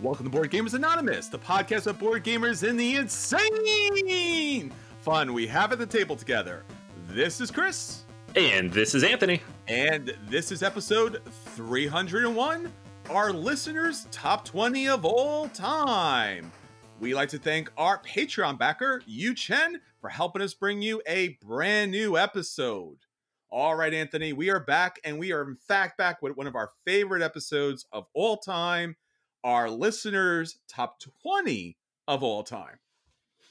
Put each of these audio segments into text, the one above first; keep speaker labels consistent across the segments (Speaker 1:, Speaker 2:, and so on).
Speaker 1: Welcome to Board Gamers Anonymous, the podcast of board gamers in the insane fun we have at the table together. This is Chris.
Speaker 2: And this is Anthony.
Speaker 1: And this is episode 301 Our Listeners' Top 20 of All Time. We like to thank our Patreon backer, Yu Chen, for helping us bring you a brand new episode. All right, Anthony, we are back, and we are in fact back with one of our favorite episodes of all time our listeners' top 20 of all time.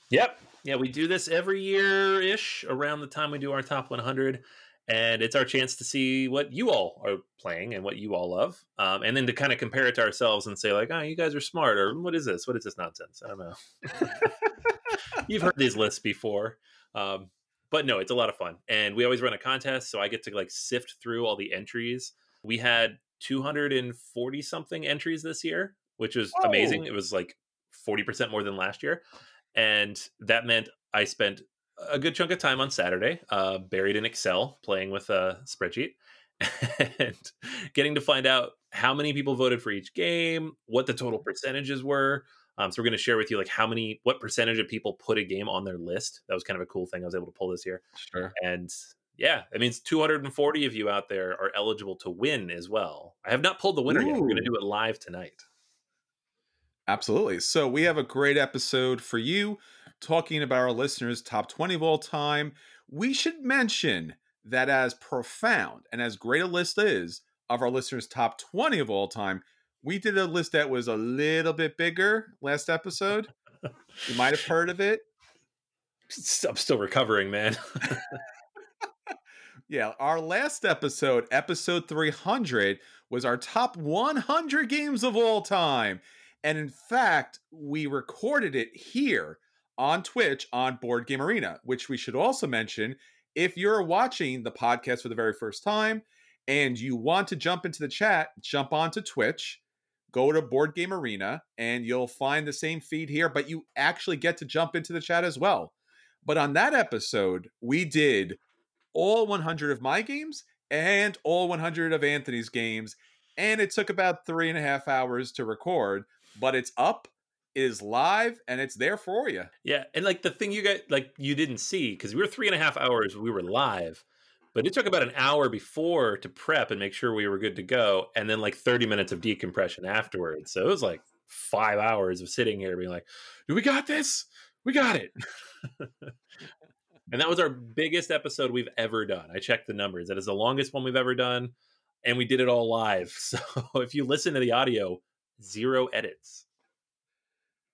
Speaker 2: Yep. Yeah, we do this every year ish around the time we do our top 100. And it's our chance to see what you all are playing and what you all love. Um, and then to kind of compare it to ourselves and say, like, oh, you guys are smart. Or what is this? What is this nonsense? I don't know. You've heard these lists before. Um, but no, it's a lot of fun. And we always run a contest. So I get to like sift through all the entries. We had 240 something entries this year, which was oh. amazing. It was like 40% more than last year. And that meant I spent a good chunk of time on Saturday, uh, buried in Excel, playing with a spreadsheet and getting to find out how many people voted for each game, what the total percentages were. Um, so we're going to share with you like how many, what percentage of people put a game on their list. That was kind of a cool thing I was able to pull this year.
Speaker 1: Sure.
Speaker 2: And yeah, it means 240 of you out there are eligible to win as well. I have not pulled the winner Ooh. yet. We're going to do it live tonight.
Speaker 1: Absolutely. So we have a great episode for you talking about our listeners' top 20 of all time. We should mention that as profound and as great a list is of our listeners' top 20 of all time, we did a list that was a little bit bigger last episode. you might have heard of it.
Speaker 2: I'm still recovering, man.
Speaker 1: yeah, our last episode, episode 300, was our top 100 games of all time. And in fact, we recorded it here on Twitch on Board Game Arena, which we should also mention if you're watching the podcast for the very first time and you want to jump into the chat, jump onto Twitch, go to Board Game Arena, and you'll find the same feed here, but you actually get to jump into the chat as well. But on that episode, we did all 100 of my games and all 100 of Anthony's games. And it took about three and a half hours to record but it's up it is live and it's there for you
Speaker 2: yeah and like the thing you got like you didn't see because we were three and a half hours we were live but it took about an hour before to prep and make sure we were good to go and then like 30 minutes of decompression afterwards so it was like five hours of sitting here being like do we got this we got it and that was our biggest episode we've ever done i checked the numbers that is the longest one we've ever done and we did it all live so if you listen to the audio zero edits.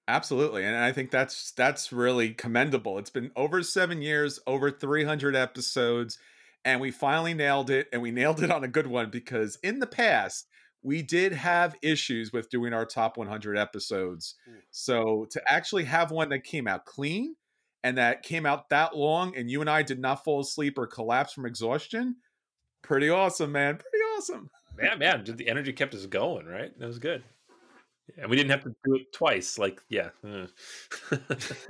Speaker 1: Absolutely. And I think that's that's really commendable. It's been over 7 years, over 300 episodes, and we finally nailed it and we nailed it on a good one because in the past we did have issues with doing our top 100 episodes. Ooh. So to actually have one that came out clean and that came out that long and you and I did not fall asleep or collapse from exhaustion, pretty awesome, man. Pretty awesome.
Speaker 2: Man, man, the energy kept us going, right? That was good and we didn't have to do it twice. Like, yeah. Mm.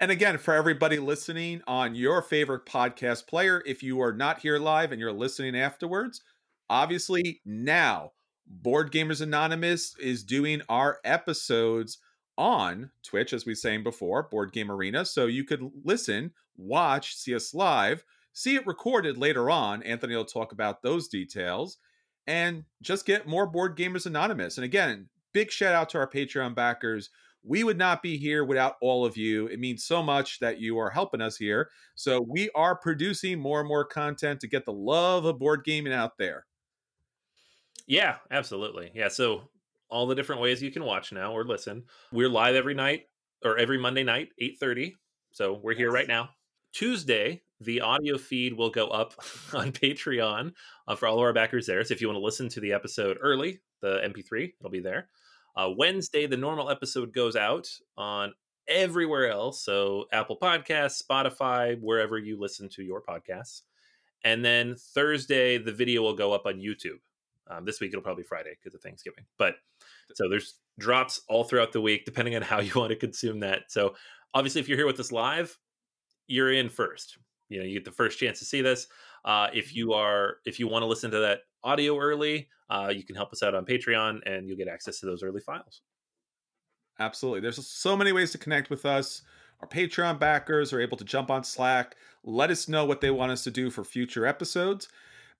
Speaker 1: and again, for everybody listening on your favorite podcast player, if you are not here live and you're listening afterwards, obviously now Board Gamers Anonymous is doing our episodes on Twitch, as we were saying before, Board Game Arena. So you could listen, watch, see us live, see it recorded later on. Anthony will talk about those details and just get more Board Gamers Anonymous. And again, big shout out to our Patreon backers. We would not be here without all of you. It means so much that you are helping us here. So we are producing more and more content to get the love of board gaming out there.
Speaker 2: Yeah, absolutely. Yeah, so all the different ways you can watch now or listen. We're live every night or every Monday night, 8:30. So we're here right now. Tuesday, the audio feed will go up on Patreon uh, for all of our backers there. So if you want to listen to the episode early, the MP3, it'll be there. Uh, Wednesday, the normal episode goes out on everywhere else. So Apple Podcasts, Spotify, wherever you listen to your podcasts. And then Thursday, the video will go up on YouTube. Um, this week it'll probably be Friday because of Thanksgiving. But so there's drops all throughout the week, depending on how you want to consume that. So obviously, if you're here with us live, you're in first you know you get the first chance to see this Uh, if you are if you want to listen to that audio early, uh, you can help us out on Patreon, and you'll get access to those early files.
Speaker 1: Absolutely. There's so many ways to connect with us. Our Patreon backers are able to jump on Slack, let us know what they want us to do for future episodes.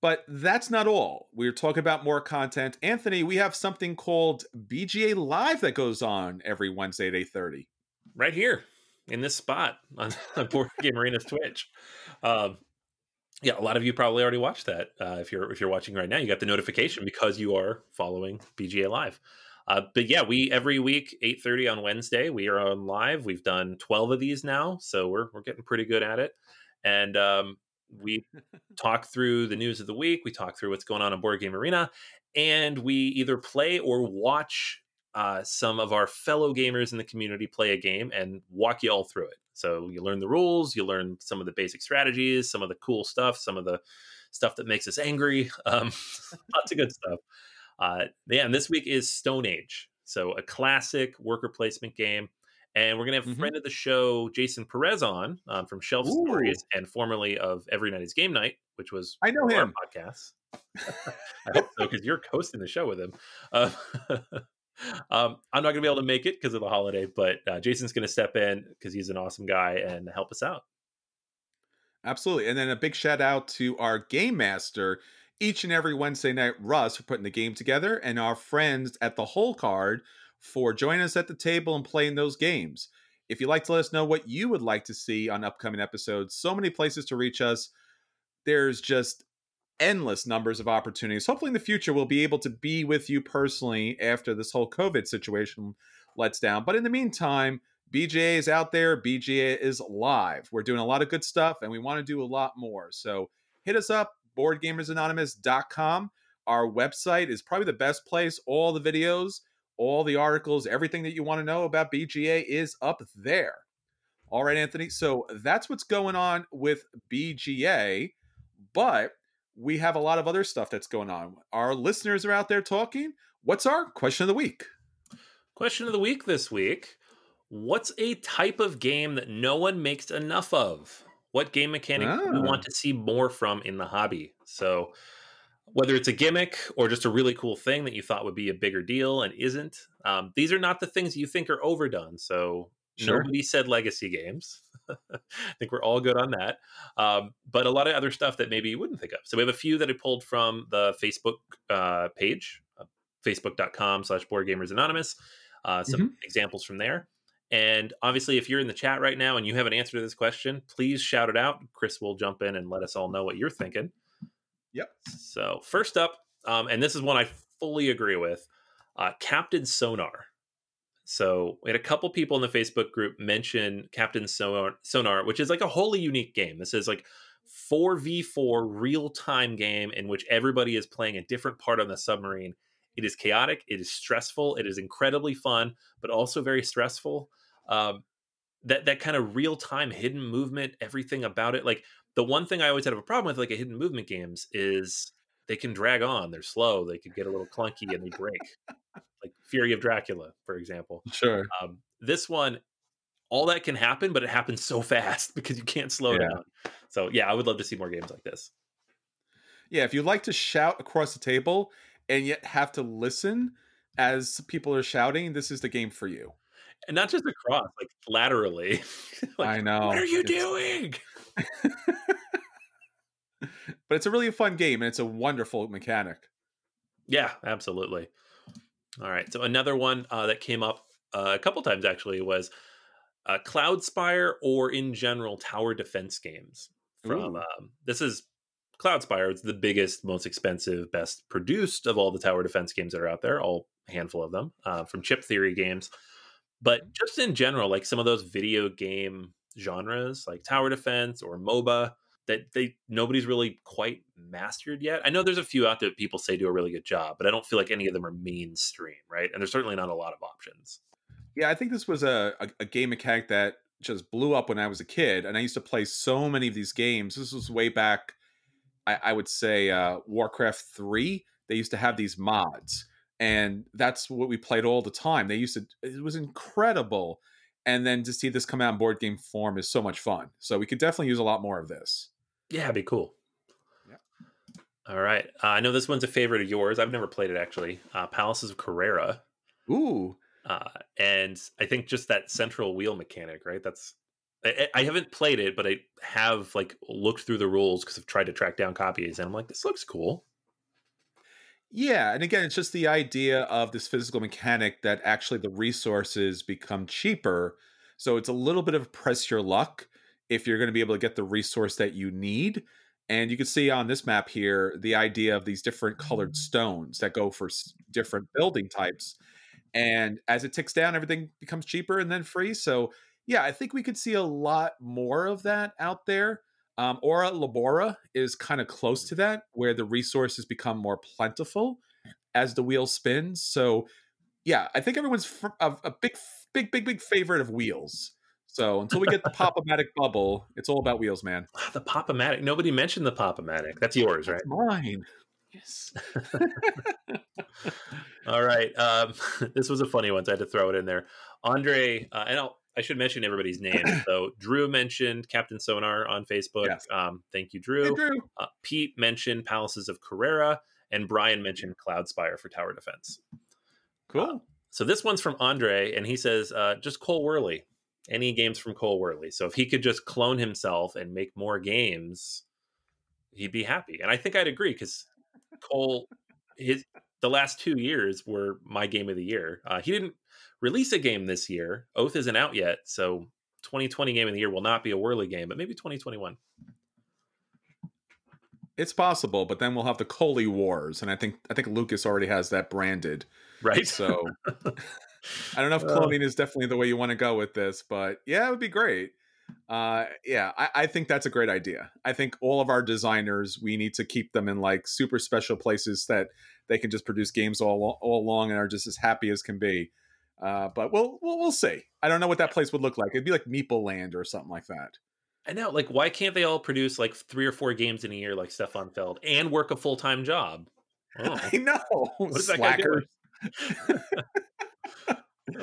Speaker 1: But that's not all. We're talking about more content. Anthony, we have something called BGA Live that goes on every Wednesday at 8:30.
Speaker 2: Right here in this spot on, Board Game Arena's Twitch. Um, yeah, a lot of you probably already watched that. Uh, if you're if you're watching right now, you got the notification because you are following BGA Live. Uh, but yeah, we every week eight thirty on Wednesday we are on live. We've done twelve of these now, so we're we're getting pretty good at it. And um, we talk through the news of the week. We talk through what's going on in Board Game Arena, and we either play or watch uh, some of our fellow gamers in the community play a game and walk you all through it. So you learn the rules, you learn some of the basic strategies, some of the cool stuff, some of the stuff that makes us angry. Um, lots of good stuff. Uh, yeah, and this week is Stone Age. So a classic worker placement game. And we're going to have mm-hmm. friend of the show, Jason Perez, on um, from Shelf Ooh. Stories and formerly of Every Night is Game Night, which was
Speaker 1: I know him
Speaker 2: podcast. I hope so because you're hosting the show with him. Uh, um, I'm not going to be able to make it because of the holiday, but uh, Jason's going to step in because he's an awesome guy and help us out.
Speaker 1: Absolutely. And then a big shout out to our game master each and every Wednesday night, Russ, for putting the game together, and our friends at the Whole Card for joining us at the table and playing those games. If you'd like to let us know what you would like to see on upcoming episodes, so many places to reach us. There's just endless numbers of opportunities. Hopefully, in the future, we'll be able to be with you personally after this whole COVID situation lets down. But in the meantime, BGA is out there. BGA is live. We're doing a lot of good stuff and we want to do a lot more. So hit us up, boardgamersanonymous.com. Our website is probably the best place. All the videos, all the articles, everything that you want to know about BGA is up there. All right, Anthony. So that's what's going on with BGA. But we have a lot of other stuff that's going on. Our listeners are out there talking. What's our question of the week?
Speaker 2: Question of the week this week What's a type of game that no one makes enough of? What game mechanic ah. do we want to see more from in the hobby? So, whether it's a gimmick or just a really cool thing that you thought would be a bigger deal and isn't, um, these are not the things you think are overdone. So, sure. nobody said legacy games. I think we're all good on that. Um, but a lot of other stuff that maybe you wouldn't think of. So we have a few that I pulled from the Facebook uh, page, uh, facebook.com slash board gamers anonymous. Uh, some mm-hmm. examples from there. And obviously, if you're in the chat right now and you have an answer to this question, please shout it out. Chris will jump in and let us all know what you're thinking.
Speaker 1: Yep.
Speaker 2: So, first up, um, and this is one I fully agree with uh, Captain Sonar. So, we had a couple people in the Facebook group mention Captain Sonar, Sonar, which is like a wholly unique game. This is like 4v4 real time game in which everybody is playing a different part on the submarine it is chaotic. It is stressful. It is incredibly fun, but also very stressful. Um, that that kind of real time hidden movement, everything about it. Like the one thing I always had a problem with, like a hidden movement games, is they can drag on. They're slow. They could get a little clunky and they break. like Fury of Dracula, for example.
Speaker 1: Sure.
Speaker 2: Um, this one, all that can happen, but it happens so fast because you can't slow yeah. down. So yeah, I would love to see more games like this.
Speaker 1: Yeah, if you like to shout across the table, and yet have to listen as people are shouting, this is the game for you.
Speaker 2: And not just across, like laterally.
Speaker 1: like, I know.
Speaker 2: What are you it's... doing?
Speaker 1: but it's a really fun game and it's a wonderful mechanic.
Speaker 2: Yeah, absolutely. All right. So another one uh, that came up uh, a couple times actually was uh, Cloudspire or in general tower defense games. From um, this is Cloudspire. It's the biggest, most expensive, best produced of all the tower defense games that are out there, all a handful of them uh, from Chip Theory games. But mm-hmm. just in general, like some of those video game genres, like tower defense or MOBA, that they nobody's really quite mastered yet. I know there's a few out there that people say do a really good job, but I don't feel like any of them are mainstream, right? And there's certainly not a lot of options.
Speaker 1: Yeah, I think this was a, a, a game mechanic that just blew up when I was a kid, and I used to play so many of these games. This was way back I, I would say uh, Warcraft three. They used to have these mods, and that's what we played all the time. They used to. It was incredible, and then to see this come out in board game form is so much fun. So we could definitely use a lot more of this.
Speaker 2: Yeah, it'd be cool. Yeah. All right. Uh, I know this one's a favorite of yours. I've never played it actually. Uh, Palaces of Carrara.
Speaker 1: Ooh.
Speaker 2: Uh, and I think just that central wheel mechanic, right? That's I, I haven't played it, but I have like looked through the rules because I've tried to track down copies, and I'm like, this looks cool.
Speaker 1: Yeah, and again, it's just the idea of this physical mechanic that actually the resources become cheaper. So it's a little bit of a press your luck if you're going to be able to get the resource that you need. And you can see on this map here the idea of these different colored mm. stones that go for different building types. And as it ticks down, everything becomes cheaper and then free. So, yeah, I think we could see a lot more of that out there. Um, Ora Labora is kind of close to that, where the resources become more plentiful as the wheel spins. So, yeah, I think everyone's a, a big, big, big, big favorite of wheels. So until we get the Pop-O-Matic bubble, it's all about wheels, man.
Speaker 2: The Pop-O-Matic. Nobody mentioned the Pop-O-Matic. That's yours,
Speaker 1: That's
Speaker 2: right?
Speaker 1: Mine. Yes.
Speaker 2: all right. Um, this was a funny one, so I had to throw it in there. Andre, uh, and I'll, I should mention everybody's name. So Drew mentioned Captain Sonar on Facebook. Yes. Um, thank you, Drew.
Speaker 1: Hey, Drew.
Speaker 2: Uh, Pete mentioned Palaces of Carrara, and Brian mentioned Cloudspire for tower defense.
Speaker 1: Cool.
Speaker 2: Uh, so this one's from Andre, and he says, uh, just Cole Wehrle any games from Cole Wehrle. So if he could just clone himself and make more games, he'd be happy. And I think I'd agree because Cole, his the last two years were my game of the year. Uh, he didn't release a game this year. Oath isn't out yet, so 2020 game of the year will not be a Wehrle game, but maybe 2021.
Speaker 1: It's possible, but then we'll have the Coley Wars, and I think I think Lucas already has that branded,
Speaker 2: right?
Speaker 1: So I don't know if cloning uh, is definitely the way you want to go with this, but yeah, it would be great. Uh, yeah, I, I, think that's a great idea. I think all of our designers, we need to keep them in like super special places that they can just produce games all all along and are just as happy as can be. Uh, but we'll, we'll we'll see. I don't know what that place would look like. It'd be like Meeple Land or something like that.
Speaker 2: I know. Like, why can't they all produce like three or four games in a year, like Stefan Feld, and work a full time job?
Speaker 1: Oh. I know. What is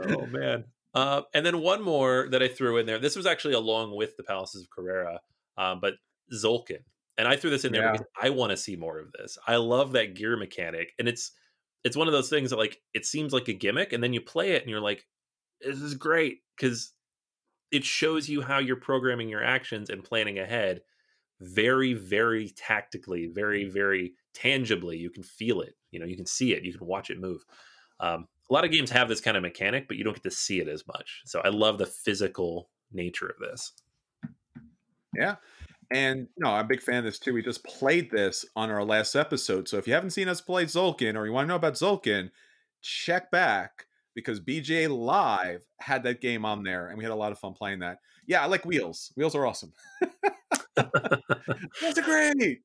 Speaker 2: oh man. Uh, and then one more that I threw in there. This was actually along with the Palaces of Carrara, um, but Tzolk'in. And I threw this in there yeah. because I want to see more of this. I love that gear mechanic, and it's it's one of those things that like it seems like a gimmick, and then you play it and you're like, this is great because it shows you how you're programming your actions and planning ahead very very tactically very very tangibly you can feel it you know you can see it you can watch it move um, a lot of games have this kind of mechanic, but you don't get to see it as much. So I love the physical nature of this.
Speaker 1: Yeah. And no, I'm a big fan of this too. We just played this on our last episode. So if you haven't seen us play Tzolk'in or you want to know about Tzolk'in, check back because BGA Live had that game on there and we had a lot of fun playing that. Yeah, I like wheels. Wheels are awesome. Wheels are great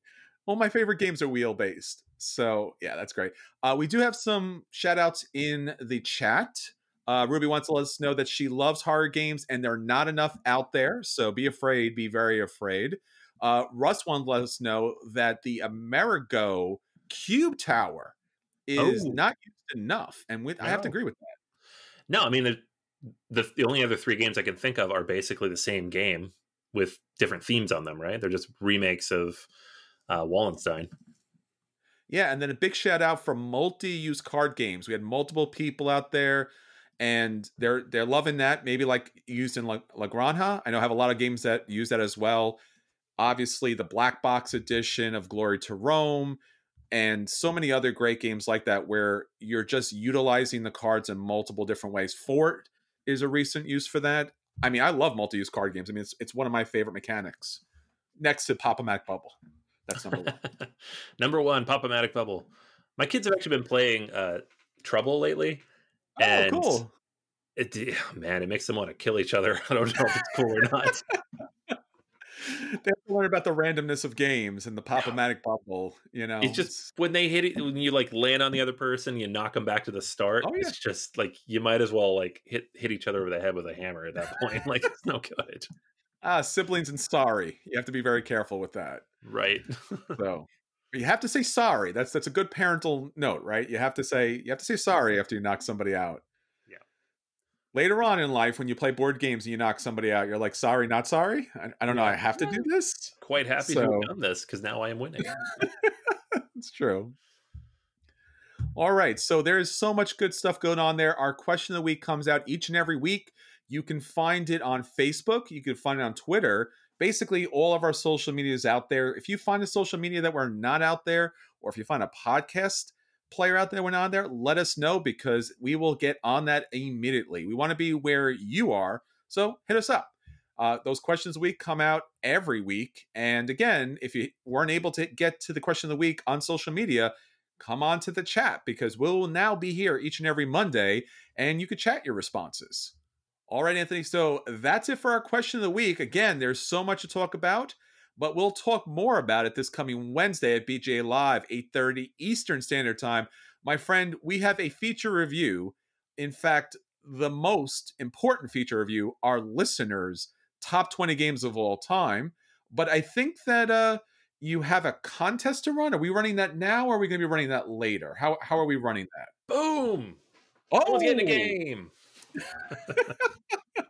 Speaker 1: all my favorite games are wheel based. So yeah, that's great. Uh, we do have some shout outs in the chat. Uh, Ruby wants to let us know that she loves horror games and there are not enough out there. So be afraid, be very afraid. Uh, Russ wanted to let us know that the Amerigo Cube Tower is oh. not used enough. And with, I have to agree with that.
Speaker 2: No, I mean, the, the, the only other three games I can think of are basically the same game with different themes on them, right? They're just remakes of uh, Wallenstein.
Speaker 1: Yeah, and then a big shout out for multi-use card games. We had multiple people out there, and they're they're loving that. Maybe like used in La, La Granja. I know I have a lot of games that use that as well. Obviously, the black box edition of Glory to Rome, and so many other great games like that where you're just utilizing the cards in multiple different ways. Fort is a recent use for that. I mean, I love multi-use card games. I mean, it's it's one of my favorite mechanics, next to Pop-O-Matic Bubble. That's number one.
Speaker 2: number one, Pop-O-Matic Bubble. My kids have actually been playing uh, Trouble lately.
Speaker 1: Oh, and cool.
Speaker 2: It, man, it makes them want to kill each other. I don't know if it's cool or not.
Speaker 1: they have to learn about the randomness of games and the Pop-O-Matic Bubble. You know,
Speaker 2: it's just when they hit it, when you like land on the other person, you knock them back to the start. Oh, yeah. It's just like you might as well like hit hit each other over the head with a hammer at that point. like it's no good.
Speaker 1: Ah, siblings and sorry. You have to be very careful with that.
Speaker 2: Right.
Speaker 1: so you have to say sorry. That's that's a good parental note, right? You have to say you have to say sorry after you knock somebody out.
Speaker 2: Yeah.
Speaker 1: Later on in life, when you play board games and you knock somebody out, you're like, sorry, not sorry. I, I don't yeah. know. I have to do this.
Speaker 2: Quite happy so... to have done this because now I am winning.
Speaker 1: it's true. All right. So there's so much good stuff going on there. Our question of the week comes out each and every week. You can find it on Facebook. You can find it on Twitter. Basically, all of our social media is out there. If you find a social media that we're not out there, or if you find a podcast player out there we're not there, let us know because we will get on that immediately. We want to be where you are. So hit us up. Uh, those questions of the week come out every week. And again, if you weren't able to get to the question of the week on social media, come on to the chat because we'll now be here each and every Monday and you could chat your responses. All right, Anthony. So that's it for our question of the week. Again, there's so much to talk about, but we'll talk more about it this coming Wednesday at BGA Live, 8:30 Eastern Standard Time. My friend, we have a feature review. In fact, the most important feature review, our listeners' top 20 games of all time. But I think that uh, you have a contest to run. Are we running that now, or are we going to be running that later? How how are we running that?
Speaker 2: Boom! Oh, let's get in the game.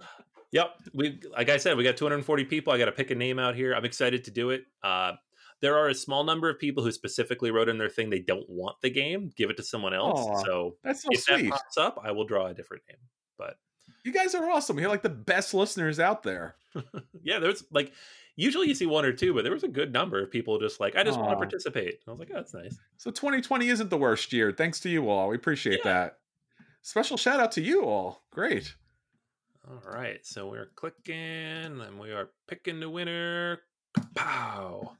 Speaker 2: yep, we like I said, we got 240 people. I got to pick a name out here. I'm excited to do it. Uh, there are a small number of people who specifically wrote in their thing they don't want the game. Give it to someone else. Aww, so,
Speaker 1: that's so
Speaker 2: if
Speaker 1: sweet.
Speaker 2: that pops up, I will draw a different name. But
Speaker 1: you guys are awesome. You're like the best listeners out there.
Speaker 2: yeah, there's like usually you see one or two, but there was a good number of people just like, I just Aww. want to participate. I was like, oh, that's nice.
Speaker 1: So 2020 isn't the worst year. Thanks to you all. We appreciate yeah. that. Special shout out to you all. Great.
Speaker 2: All right. So we're clicking and we are picking the winner. Pow.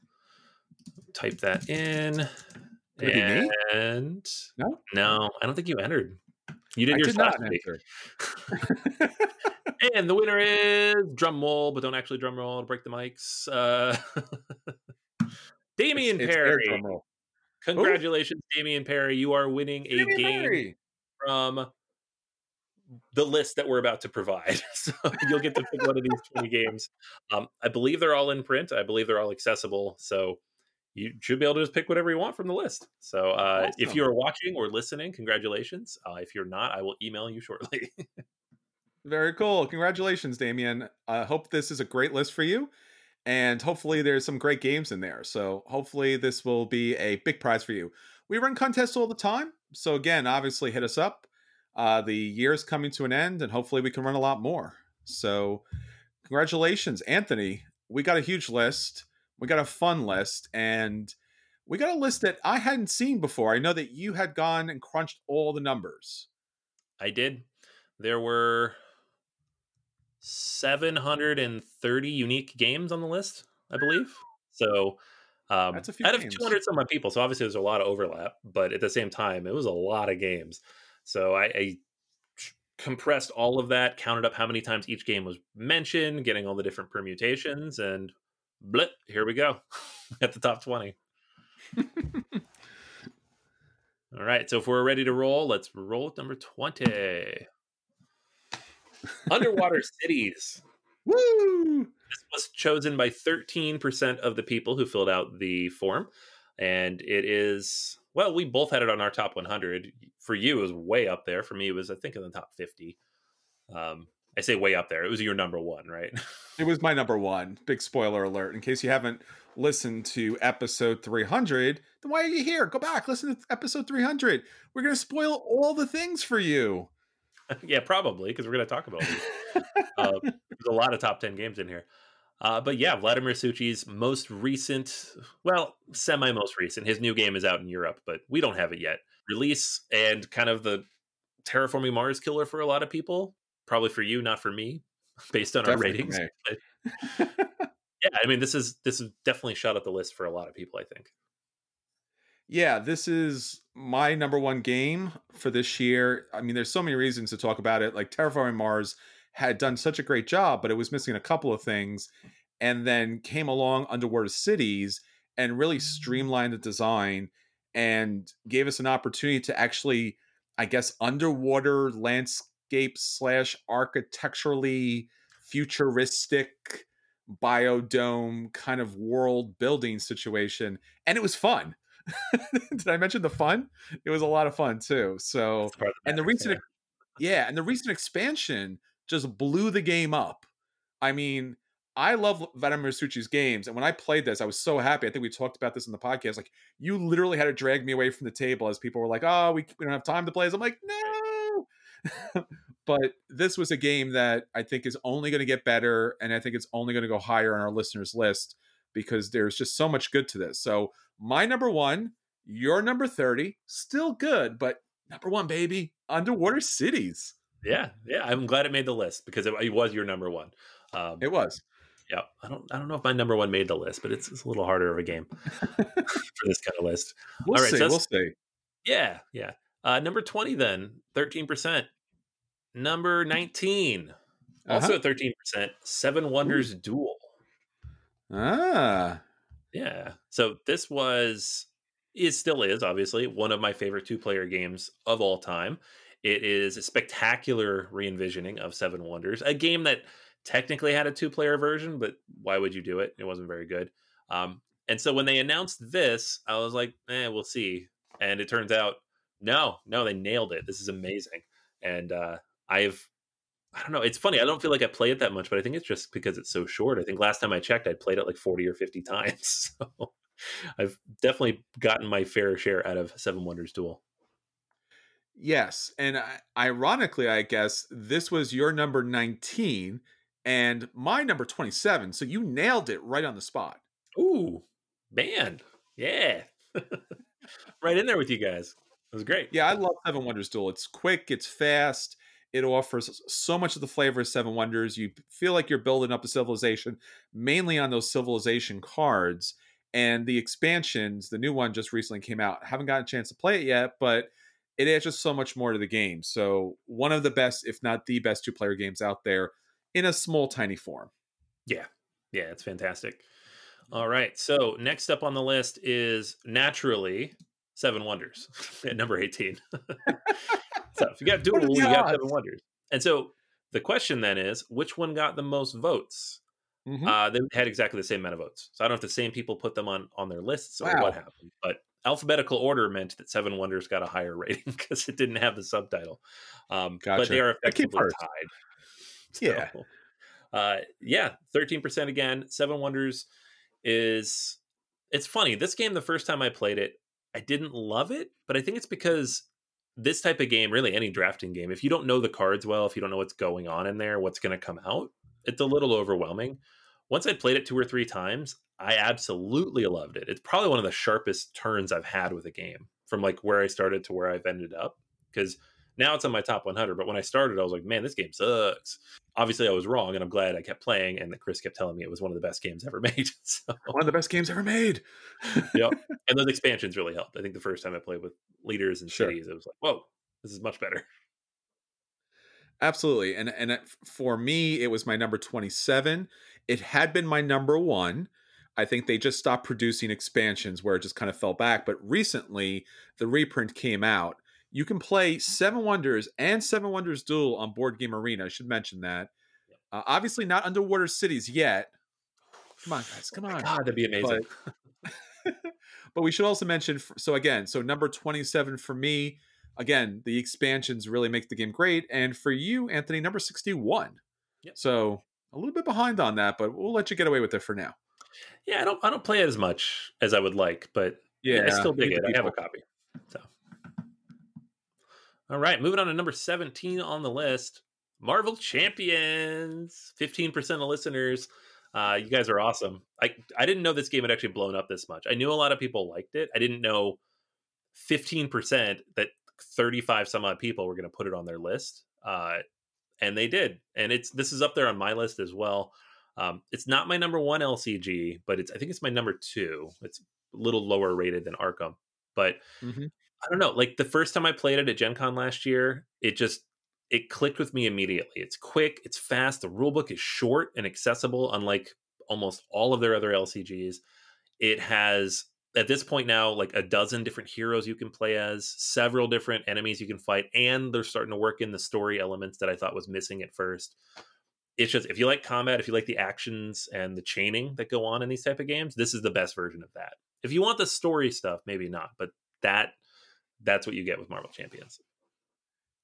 Speaker 2: Type that in. And
Speaker 1: no,
Speaker 2: no, I don't think you entered. You did
Speaker 1: I
Speaker 2: your
Speaker 1: did not enter.
Speaker 2: and the winner is drum roll, but don't actually drum roll to break the mics. Uh, Damian it's, Perry. It's Congratulations, Ooh. Damian Perry. You are winning a Damian game Perry. from the list that we're about to provide. so you'll get to pick one of these 20 games. Um, I believe they're all in print. I believe they're all accessible. So you should be able to just pick whatever you want from the list. So uh, awesome. if you're watching or listening, congratulations. Uh, if you're not, I will email you shortly.
Speaker 1: Very cool. Congratulations, Damian. I hope this is a great list for you. And hopefully there's some great games in there. So hopefully this will be a big prize for you. We run contests all the time. So again, obviously hit us up. Uh, the year is coming to an end, and hopefully we can run a lot more. So congratulations, Anthony. We got a huge list. We got a fun list, and we got a list that I hadn't seen before. I know that you had gone and crunched all the numbers.
Speaker 2: I did. There were 730 unique games on the list, I believe. So um, That's a few out games. of 200 some odd people. So obviously there's a lot of overlap, but at the same time, it was a lot of games. So I, I compressed all of that, counted up how many times each game was mentioned, getting all the different permutations, and blip, here we go at the top 20. all right. So if we're ready to roll, let's roll with number 20. Underwater cities.
Speaker 1: Woo!
Speaker 2: This was chosen by 13% of the people who filled out the form. And it is, well, we both had it on our top 100. For you, it was way up there. For me, it was, I think, in the top 50. Um, I say way up there. It was your number one, right?
Speaker 1: it was my number one. Big spoiler alert. In case you haven't listened to episode 300, then why are you here? Go back, listen to episode 300. We're going to spoil all the things for you.
Speaker 2: yeah, probably because we're going to talk about these. uh, there's a lot of top ten games in here. Uh, but yeah, Vladimir Suchý's most recent, well, semi most recent. His new game is out in Europe, but we don't have it yet. Release and kind of the terraforming Mars killer for a lot of people. Probably for you, not for me, based on definitely our ratings. yeah, I mean, this is this is definitely shot up the list for a lot of people. I think
Speaker 1: yeah, this is my number one game for this year. I mean, there's so many reasons to talk about it. Like Terraforming Mars had done such a great job, but it was missing a couple of things. And then came along Underwater Cities and really streamlined the design and gave us an opportunity to actually, I guess, underwater landscape slash architecturally futuristic biodome kind of world building situation. And it was fun. Did I mention the fun? It was a lot of fun too. So, and the recent, yeah. yeah, and the recent expansion just blew the game up. I mean, I love Vladimir Suchý's games, and when I played this, I was so happy. I think we talked about this in the podcast. Like, you literally had to drag me away from the table as people were like, "Oh, we, we don't have time to play." As I'm like, "No," but this was a game that I think is only going to get better, and I think it's only going to go higher on our listeners' list because there's just so much good to this. So, my number one, your number thirty, still good, but number one, baby, Underwater Cities.
Speaker 2: Yeah, yeah, I'm glad it made the list because it, it was your number one.
Speaker 1: Um, it was.
Speaker 2: Yeah, I don't I don't know if my number one made the list, but it's, it's a little harder of a game for this kind of list.
Speaker 1: We'll All right, see. So we'll see.
Speaker 2: Yeah, yeah. Uh, number twenty then, thirteen percent. Number nineteen, also uh-huh. at thirteen percent. Seven Wonders Ooh. Duel.
Speaker 1: Ah,
Speaker 2: yeah. So this was, it still is obviously one of my favorite two player games of all time. It is a spectacular re envisioning of Seven Wonders, a game that technically had a two player version, but why would you do it? It wasn't very good. Um, and so when they announced this, I was like, eh, we'll see. And it turns out, no, no, they nailed it. This is amazing. And uh, I've, I don't know. It's funny. I don't feel like I play it that much, but I think it's just because it's so short. I think last time I checked, I'd played it like 40 or 50 times. So I've definitely gotten my fair share out of Seven Wonders Duel.
Speaker 1: Yes. And ironically, I guess this was your number 19 and my number 27. So you nailed it right on the spot.
Speaker 2: Ooh, man. Yeah. right in there with you guys. It was great.
Speaker 1: Yeah, I love Seven Wonders Duel. It's quick, it's fast. It offers so much of the flavor of Seven Wonders. You feel like you're building up a civilization mainly on those civilization cards. And the expansions, the new one just recently came out. haven't gotten a chance to play it yet, but it adds just so much more to the game. So, one of the best, if not the best, two player games out there in a small, tiny form.
Speaker 2: Yeah. Yeah, it's fantastic. All right. So next up on the list is naturally Seven Wonders at number 18. so if you got Duel, you got Seven Wonders. And so the question then is which one got the most votes? Mm-hmm. Uh, they had exactly the same amount of votes. So I don't know if the same people put them on on their lists or wow. what happened, but alphabetical order meant that Seven Wonders got a higher rating because it didn't have the subtitle. Um, gotcha. But they are effectively tied.
Speaker 1: So, yeah.
Speaker 2: Uh, yeah, 13% again. Seven Wonders is it's funny. This game, the first time I played it, I didn't love it, but I think it's because this type of game, really any drafting game, if you don't know the cards well, if you don't know what's going on in there, what's going to come out, it's a little overwhelming. Once I played it two or three times, I absolutely loved it. It's probably one of the sharpest turns I've had with a game from like where I started to where I've ended up because now it's on my top 100. But when I started, I was like, man, this game sucks. Obviously, I was wrong, and I'm glad I kept playing. And that Chris kept telling me it was one of the best games ever made. so,
Speaker 1: one of the best games ever made.
Speaker 2: yep. And those expansions really helped. I think the first time I played with leaders and sure. cities, it was like, whoa, this is much better.
Speaker 1: Absolutely. And and uh, for me, it was my number 27. It had been my number one. I think they just stopped producing expansions where it just kind of fell back. But recently, the reprint came out you can play Seven Wonders and Seven Wonders Duel on Board Game Arena. I should mention that. Uh, obviously, not Underwater Cities yet. Come on, guys. Come oh on.
Speaker 2: God, that'd be amazing.
Speaker 1: But, but we should also mention so, again, so number 27 for me, again, the expansions really make the game great. And for you, Anthony, number 61. Yep. So a little bit behind on that, but we'll let you get away with it for now.
Speaker 2: Yeah, I don't I don't play it as much as I would like, but yeah, yeah I still dig it. I have a copy. So all right, moving on to number 17 on the list Marvel Champions. 15% of listeners. Uh, you guys are awesome. I, I didn't know this game had actually blown up this much. I knew a lot of people liked it. I didn't know 15% that 35 some odd people were going to put it on their list. Uh, and they did. And it's this is up there on my list as well. Um, it's not my number one LCG, but it's I think it's my number two. It's a little lower rated than Arkham, but mm-hmm. I don't know. Like the first time I played it at Gen Con last year, it just it clicked with me immediately. It's quick, it's fast, the rulebook is short and accessible, unlike almost all of their other LCGs. It has at this point now like a dozen different heroes you can play as, several different enemies you can fight, and they're starting to work in the story elements that I thought was missing at first. It's just if you like combat, if you like the actions and the chaining that go on in these type of games, this is the best version of that. If you want the story stuff, maybe not, but that that's what you get with Marvel Champions.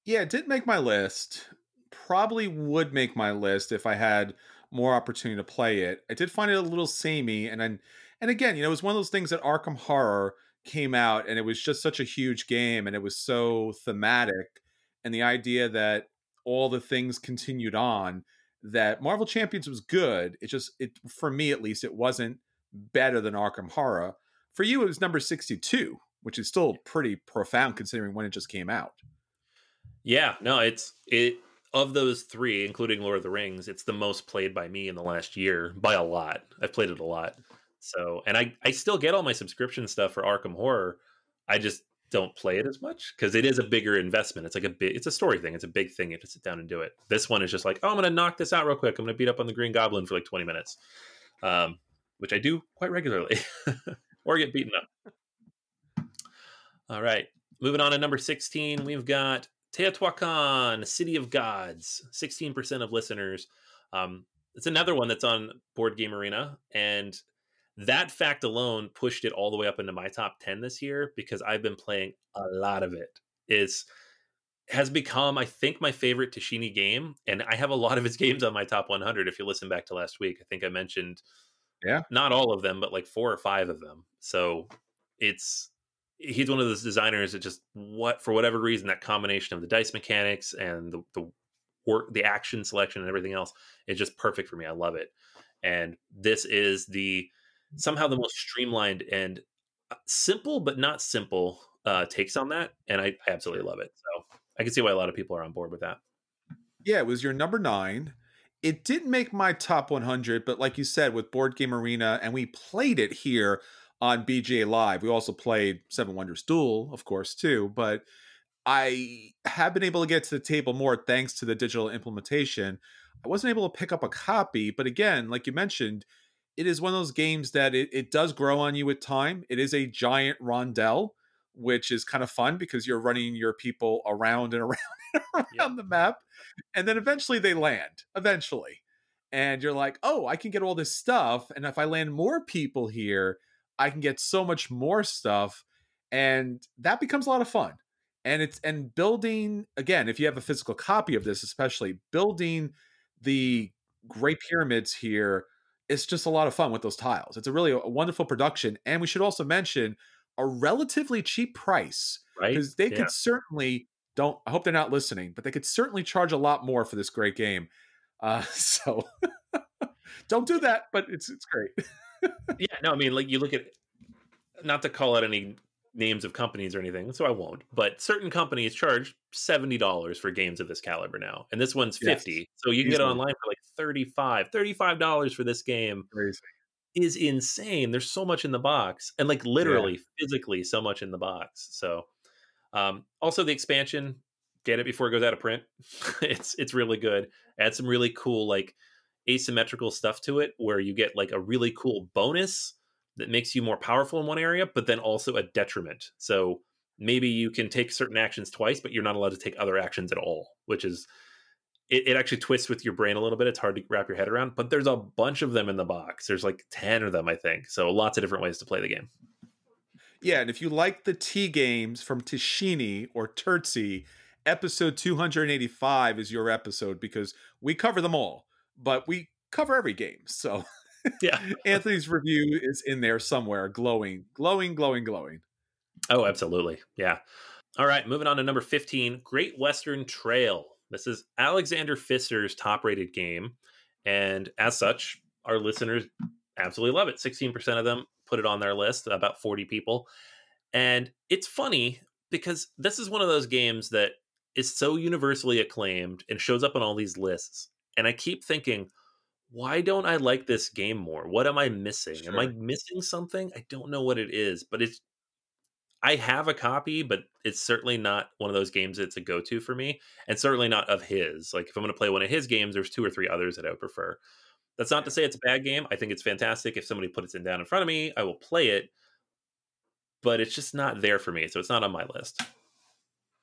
Speaker 1: Yeah, it didn't make my list. Probably would make my list if I had more opportunity to play it. I did find it a little samey, and then and again, you know, it was one of those things that Arkham Horror came out, and it was just such a huge game, and it was so thematic, and the idea that all the things continued on that Marvel Champions was good. It just it for me at least it wasn't better than Arkham Horror. For you, it was number sixty-two, which is still pretty profound considering when it just came out.
Speaker 2: Yeah, no, it's it of those three, including Lord of the Rings, it's the most played by me in the last year by a lot. I've played it a lot. So, and I I still get all my subscription stuff for Arkham Horror. I just don't play it as much because it is a bigger investment. It's like a big, it's a story thing. It's a big thing. You have to sit down and do it. This one is just like, oh, I'm going to knock this out real quick. I'm going to beat up on the Green Goblin for like 20 minutes, um, which I do quite regularly, or get beaten up. All right, moving on to number 16, we've got Teotihuacan, City of Gods. 16% of listeners. Um, it's another one that's on Board Game Arena, and that fact alone pushed it all the way up into my top 10 this year because I've been playing a lot of it. It's has become, I think, my favorite Tascini game, and I have a lot of his games on my top 100. If you listen back to last week, I think I mentioned,
Speaker 1: yeah,
Speaker 2: not all of them, but like four or five of them. So it's he's one of those designers that just what for whatever reason that combination of the dice mechanics and the, the work, the action selection, and everything else is just perfect for me. I love it, and this is the somehow the most streamlined and uh, simple but not simple uh, takes on that, and I, I absolutely love it. So I can see why a lot of people are on board with that.
Speaker 1: Yeah, it was your number nine. It didn't make my top 100, but like you said, with Board Game Arena, and we played it here on BGA Live. We also played Seven Wonders Duel, of course, too. But I have been able to get to the table more thanks to the digital implementation. I wasn't able to pick up a copy, but again, like you mentioned, it is one of those games that it, it does grow on you with time. It is a giant rondel, which is kind of fun because you're running your people around and around and around yep. the map. And then eventually they land, eventually. And you're like, oh, I can get all this stuff. And if I land more people here, I can get so much more stuff. And that becomes a lot of fun. And it's and building again, if you have a physical copy of this, especially building the Great Pyramids here it's just a lot of fun with those tiles. It's a really a wonderful production, and we should also mention a relatively cheap price,
Speaker 2: right?
Speaker 1: Because they yeah. could certainly don't. I hope they're not listening, but they could certainly charge a lot more for this great game. Uh, so don't do that, but it's it's great.
Speaker 2: yeah, no, I mean, like you look at, not to call out any names of companies or anything, so I won't. But certain companies charge seventy dollars for games of this caliber now, and this one's fifty. Yes. So you can Easily. get it online for like 35 $35 for this game.
Speaker 1: Crazy.
Speaker 2: Is insane. There's so much in the box, and like literally, yeah. physically, so much in the box. So, um, also the expansion, get it before it goes out of print. it's it's really good. Add some really cool like asymmetrical stuff to it, where you get like a really cool bonus that makes you more powerful in one area, but then also a detriment. So maybe you can take certain actions twice, but you're not allowed to take other actions at all, which is it, it, actually twists with your brain a little bit. It's hard to wrap your head around, but there's a bunch of them in the box. There's like 10 of them, I think. So lots of different ways to play the game.
Speaker 1: Yeah, and if you like the T games from Tascini or Terzi, episode 285 is your episode because we cover them all, but we cover every game. So
Speaker 2: yeah.
Speaker 1: Anthony's review is in there somewhere, glowing, glowing, glowing, glowing.
Speaker 2: Oh, absolutely. Yeah. All right, moving on to number 15, Great Western Trail. This is Alexander Pfister's top rated game. And as such, our listeners absolutely love it. 16% of them put it on their list, about 40 people. And it's funny because this is one of those games that is so universally acclaimed and shows up on all these lists. And I keep thinking, why don't I like this game more? What am I missing? Sure. Am I missing something? I don't know what it is, but it's I have a copy, but it's certainly not one of those games that's a go to for me, and certainly not of his. Like if I'm going to play one of his games, there's two or three others that I would prefer. That's not to say it's a bad game. I think it's fantastic. If somebody puts it down in front of me, I will play it, but it's just not there for me, so it's not on my list.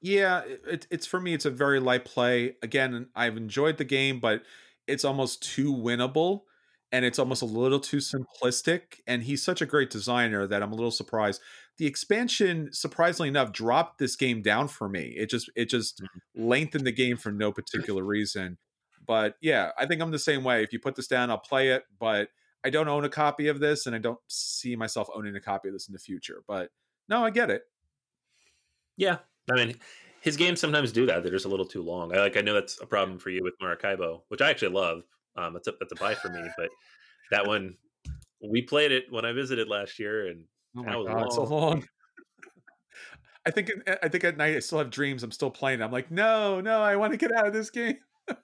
Speaker 1: Yeah, it, it's for me. It's a very light play. Again, I've enjoyed the game, but it's almost too winnable and it's almost a little too simplistic. And he's such a great designer that I'm a little surprised the expansion surprisingly enough dropped this game down for me it just it just mm-hmm. lengthened the game for no particular reason But yeah, I think I'm the same way. If you put this down, I'll play it, but I don't own a copy of this and I don't see myself owning a copy of this in the future. But no, I get it.
Speaker 2: Yeah. I mean, his games sometimes do that. They're just a little too long. I like I know that's a problem for you with Maracaibo, which I actually love. Um that's a that's a buy for me, but that one we played it when I visited last year and
Speaker 1: Oh my
Speaker 2: was
Speaker 1: god, so
Speaker 2: long.
Speaker 1: long. I think I think at night I still have dreams. I'm still playing. I'm like, no, no, I want to get out of this game.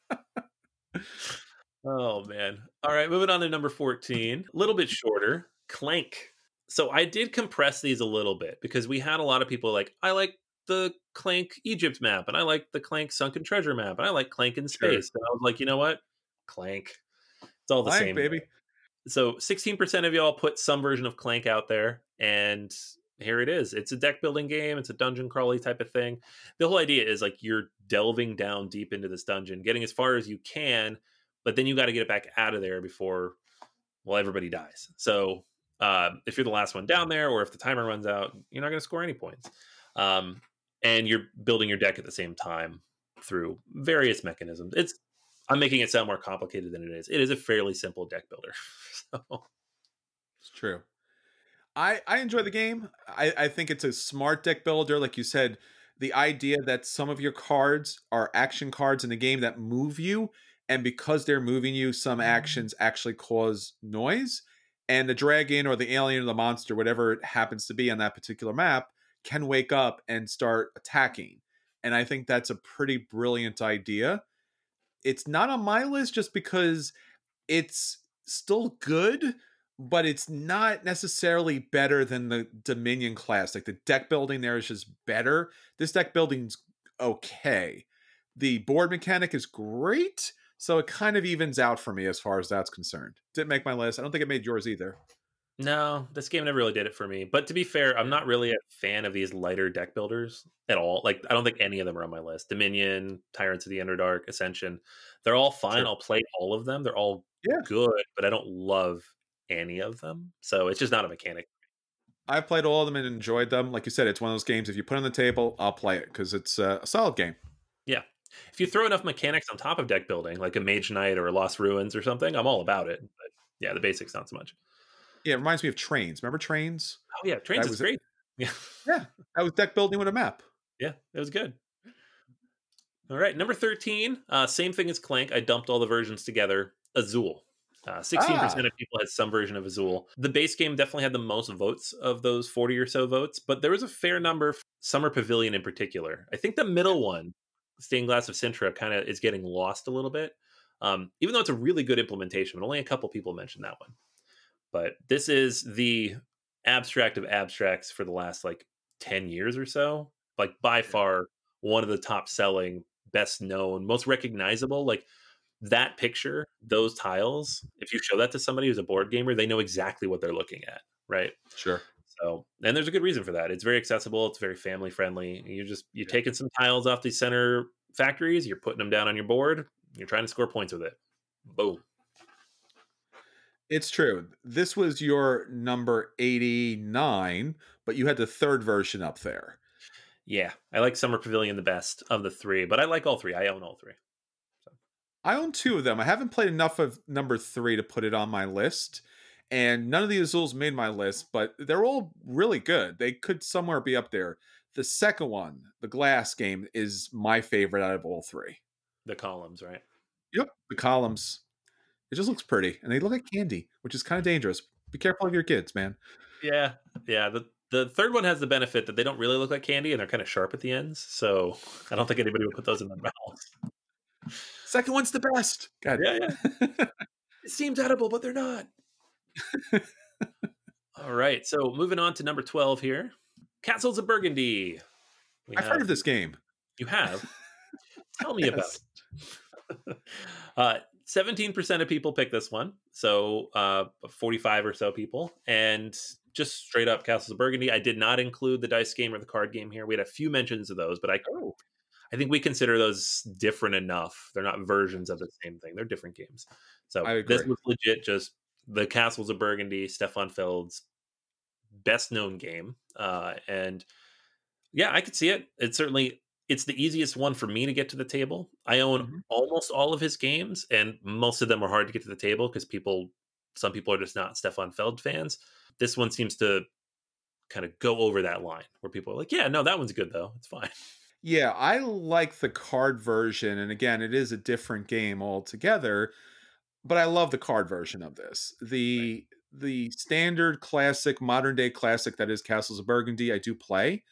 Speaker 2: Oh man. All right, moving on to number 14. A little bit shorter. Clank. So I did compress these a little bit because we had a lot of people like, I like the Clank Egypt map, and I like the Clank Sunken Treasure map, and I like Clank in
Speaker 1: Sure.
Speaker 2: space. And I was like, you know what? Clank. It's all the
Speaker 1: Clank,
Speaker 2: same.
Speaker 1: baby.
Speaker 2: So 16% of y'all put some version of Clank out there, and here it is. It's a deck building game, it's a dungeon crawly type of thing. The whole idea is like you're delving down deep into this dungeon, getting as far as you can, but then you got to get it back out of there before well everybody dies. So uh, if you're the last one down there, or if the timer runs out, you're not going to score any points. Um, and you're building your deck at the same time through various mechanisms. It's I'm making it sound more complicated than it is. It is a fairly simple deck builder. so
Speaker 1: It's true. I I enjoy the game. I I think it's a smart deck builder, like you said. The idea that some of your cards are action cards in the game that move you, and because they're moving you, some mm-hmm. actions actually cause noise. And the dragon or the alien or the monster, whatever it happens to be on that particular map, can wake up and start attacking. And I think that's a pretty brilliant idea. It's not on my list just because it's still good, but it's not necessarily better than the Dominion class. Like the deck building there is just better. This deck building's okay. The board mechanic is great, so it kind of evens out for me as far as that's concerned. Didn't make my list. I don't think it made yours either.
Speaker 2: No, this game never really did it for me. But to be fair, I'm not really a fan of these lighter deck builders at all. Like I don't think any of them are on my list. Dominion, Tyrants of the Underdark, Ascension, they're all fine.
Speaker 1: Sure.
Speaker 2: I'll play all of them. They're all
Speaker 1: Yeah.
Speaker 2: good, but I don't love any of them. So it's just not a mechanic.
Speaker 1: I've played all of them and enjoyed them. Like you said, it's one of those games. If you put on the table, I'll play it because it's a solid game. Yeah.
Speaker 2: If you throw enough mechanics on top of deck building, like a Mage Knight or a Lost Ruins or something, I'm all about it. But yeah, the basics not so much.
Speaker 1: Yeah, it reminds me of Trains. Remember Trains?
Speaker 2: Oh yeah, Trains
Speaker 1: That
Speaker 2: is
Speaker 1: it.
Speaker 2: great. Yeah.
Speaker 1: Yeah, that was deck building with a map.
Speaker 2: Yeah, it was good. All right, number 13, uh, same thing as Clank. I dumped all the versions together. Azul. Uh, 16%
Speaker 1: Ah.
Speaker 2: of people had some version of Azul. The base game definitely had the most votes of those 40 or so votes, but there was a fair number, for Summer Pavilion in particular. I think the middle one, Stained Glass of Sintra, kind of is getting lost a little bit. Um, even though it's a really good implementation, but only a couple people mentioned that one. But this is the abstract of abstracts for the last like 10 years or so. Like by far one of the top selling, best known, most recognizable. Like that picture, those tiles, if you show that to somebody who's a board gamer, they know exactly what they're looking at, right?
Speaker 1: Sure.
Speaker 2: So, and there's a good reason for that. It's very accessible. It's very family friendly. You're just you're taking some tiles off the center factories. You're putting them down on your board. You're trying to score points with it. Boom.
Speaker 1: It's true. This was your number 89, but you had the third version up there.
Speaker 2: Yeah, I like Summer Pavilion the best of the three, but I like all three. I own all three.
Speaker 1: I own two of them. I haven't played enough of number three to put it on my list. And none of the Azuls made my list, but they're all really good. They could somewhere be up there. The second one, the glass game, is my favorite out of all three.
Speaker 2: The columns, right?
Speaker 1: Yep. The columns. It just looks pretty. And they look like candy, which is kind of dangerous. Be careful of your kids, man.
Speaker 2: Yeah, yeah. The the third one has the benefit that they don't really look like candy and they're kind of sharp at the ends. So I don't think anybody would put those in their mouth.
Speaker 1: Second one's the best. God.
Speaker 2: Yeah, yeah. It seems edible, but they're not. All right. So moving on to number 12 here Castles of Burgundy. We
Speaker 1: I've heard of this game.
Speaker 2: You have? Tell me about it. uh, 17% of people pick this one. So uh, 45 or so people. And just straight up Castles of Burgundy. I did not include the dice game or the card game here. We had a few mentions of those, but I,
Speaker 1: Oh.
Speaker 2: I think we consider those different enough. They're not versions of the same thing, they're different games. So this was legit just the Castles of Burgundy, Stefan Feld's best known game. Uh, and yeah, I could see it. It certainly it's the easiest one for me to get to the table. I own mm-hmm. almost all of his games, and most of them are hard to get to the table because people, some people are just not Stefan Feld fans. This one seems to kind of go over that line where people are like, yeah, no, that one's good though. It's fine.
Speaker 1: Yeah, I like the card version. And again, it is a different game altogether, but I love the card version of this. The right. the standard classic, modern day classic that is Castles of Burgundy, I do play.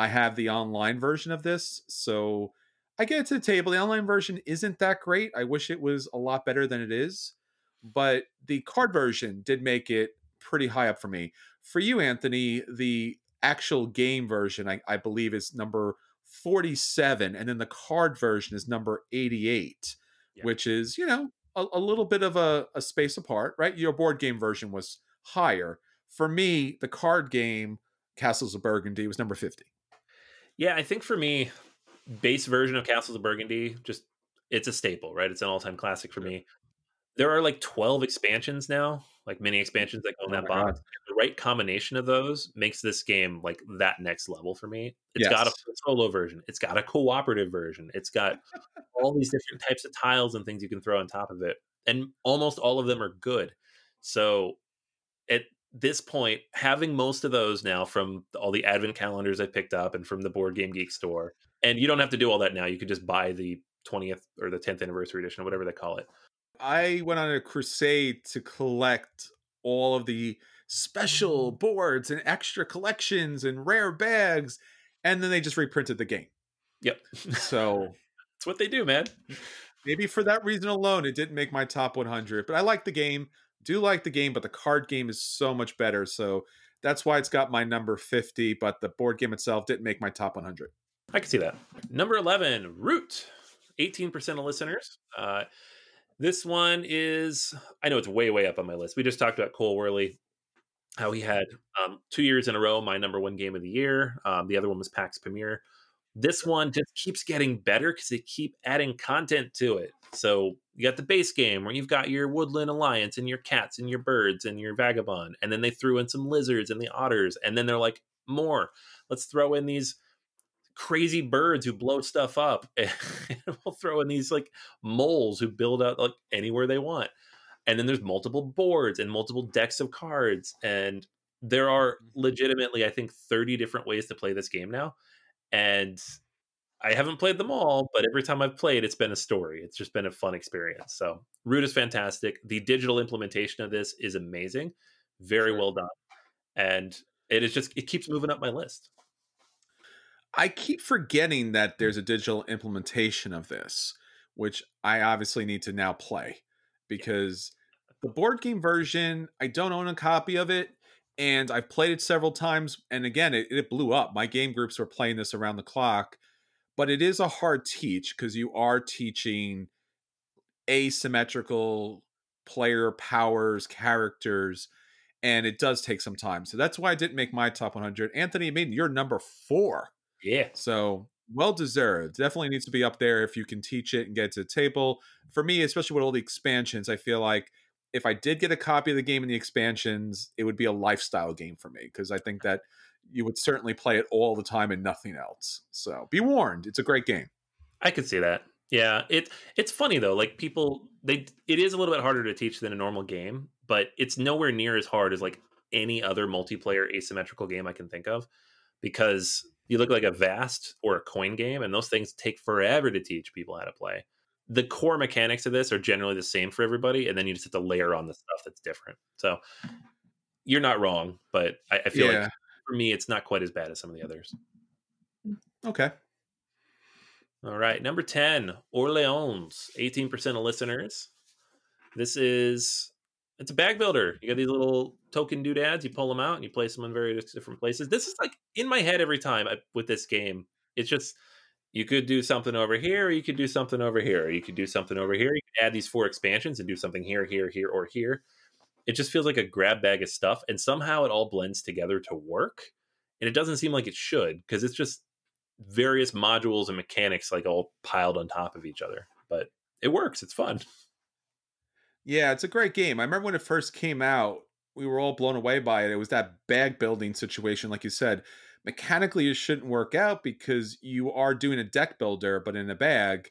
Speaker 1: I have the online version of this, so I get it to the table. The online version isn't that great. I wish it was a lot better than it is, but the card version did make it pretty high up for me. For you, Anthony, the actual game version, I, I believe, is number 47, and then the card version is number 88, yeah. which is, you know, a, a little bit of a, a space apart, right? Your board game version was higher. For me, the card game, Castles of Burgundy, was number 50.
Speaker 2: Yeah, I think for me, base version of Castles of Burgundy, just it's a staple, right? It's an all time classic for me. There are like 12 expansions now like mini expansions that go in oh that box. The right combination of those makes this game like that next level for me. It's yes. got a solo version. It's got a cooperative version. It's got all these different types of tiles and things you can throw on top of it, and almost all of them are good. So at this point, having most of those now from all the advent calendars I picked up and from the Board Game Geek store, and you don't have to do all that now. You could just buy the 20th or the 10th anniversary edition or whatever they call it.
Speaker 1: I went on a crusade to collect all of the special mm. boards and extra collections and rare bags, and then they just reprinted the game.
Speaker 2: Yep.
Speaker 1: So
Speaker 2: that's what they do, man.
Speaker 1: Maybe for that reason alone, it didn't make my top 100. But I like the game. Do like the game, but the card game is so much better. So that's why it's got my number 50. But the board game itself didn't make my top 100.
Speaker 2: I can see that. Number 11, Root. 18% of listeners. Uh, this one is, I know it's way, way up on my list. We just talked about Cole Wehrle, how he had um, two years in a row my number one game of the year. Um, the other one was Pax Pamir. This one just keeps getting better because they keep adding content to it. So you got the base game where you've got your Woodland Alliance and your cats and your birds and your vagabond, and then they threw in some lizards and the otters, and then they're like, more. Let's throw in these crazy birds who blow stuff up and we'll throw in these like moles who build out like anywhere they want and then there's multiple boards and multiple decks of cards and there are mm-hmm. legitimately i think 30 different ways to play this game now and i haven't played them all but every time i've played it's been a story. It's just been a fun experience. So root is fantastic. The digital implementation of this is amazing. Very well done. And it is just it keeps moving up my list.
Speaker 1: I keep forgetting that there's a digital implementation of this, which I obviously need to now play because the board game version, I don't own a copy of it. And I've played it several times. And again, it, it blew up. My game groups were playing this around the clock. But it is a hard teach because you are teaching asymmetrical player powers, characters, and it does take some time. So that's why I didn't make my top 100. Anthony, I mean, you're number four
Speaker 2: yeah.
Speaker 1: So well deserved. Definitely needs to be up there if you can teach it and get to the table. For me, especially with all the expansions, I feel like if I did get a copy of the game and the expansions, it would be a lifestyle game for me because I think that you would certainly play it all the time and nothing else. So be warned, it's a great game.
Speaker 2: I could see that. Yeah, it it's funny though. Like people, they it is a little bit harder to teach than a normal game, but it's nowhere near as hard as like any other multiplayer asymmetrical game I can think of because you look like a vast or a coin game, and those things take forever to teach people how to play. The core mechanics of this are generally the same for everybody, and then you just have to layer on the stuff that's different. So you're not wrong, but I, I feel yeah. like for me, it's not quite as bad as some of the others.
Speaker 1: Okay.
Speaker 2: All right. Number 10, Orleans, 18% of listeners. This is it's a bag builder. You got these little token doodads. You pull them out and you place them in various different places. This is like in my head every time I, with this game. It's just you could do something over here, or you could do something over here, or you could do something over here. You could add these four expansions and do something here, here, here, or here. It just feels like a grab bag of stuff, and somehow it all blends together to work. And it doesn't seem like it should because it's just various modules and mechanics like all piled on top of each other. But it works. It's fun.
Speaker 1: Yeah, it's a great game. I remember when it first came out, we were all blown away by it. It was that bag building situation, like you said. Mechanically it shouldn't work out because you are doing a deck builder but in a bag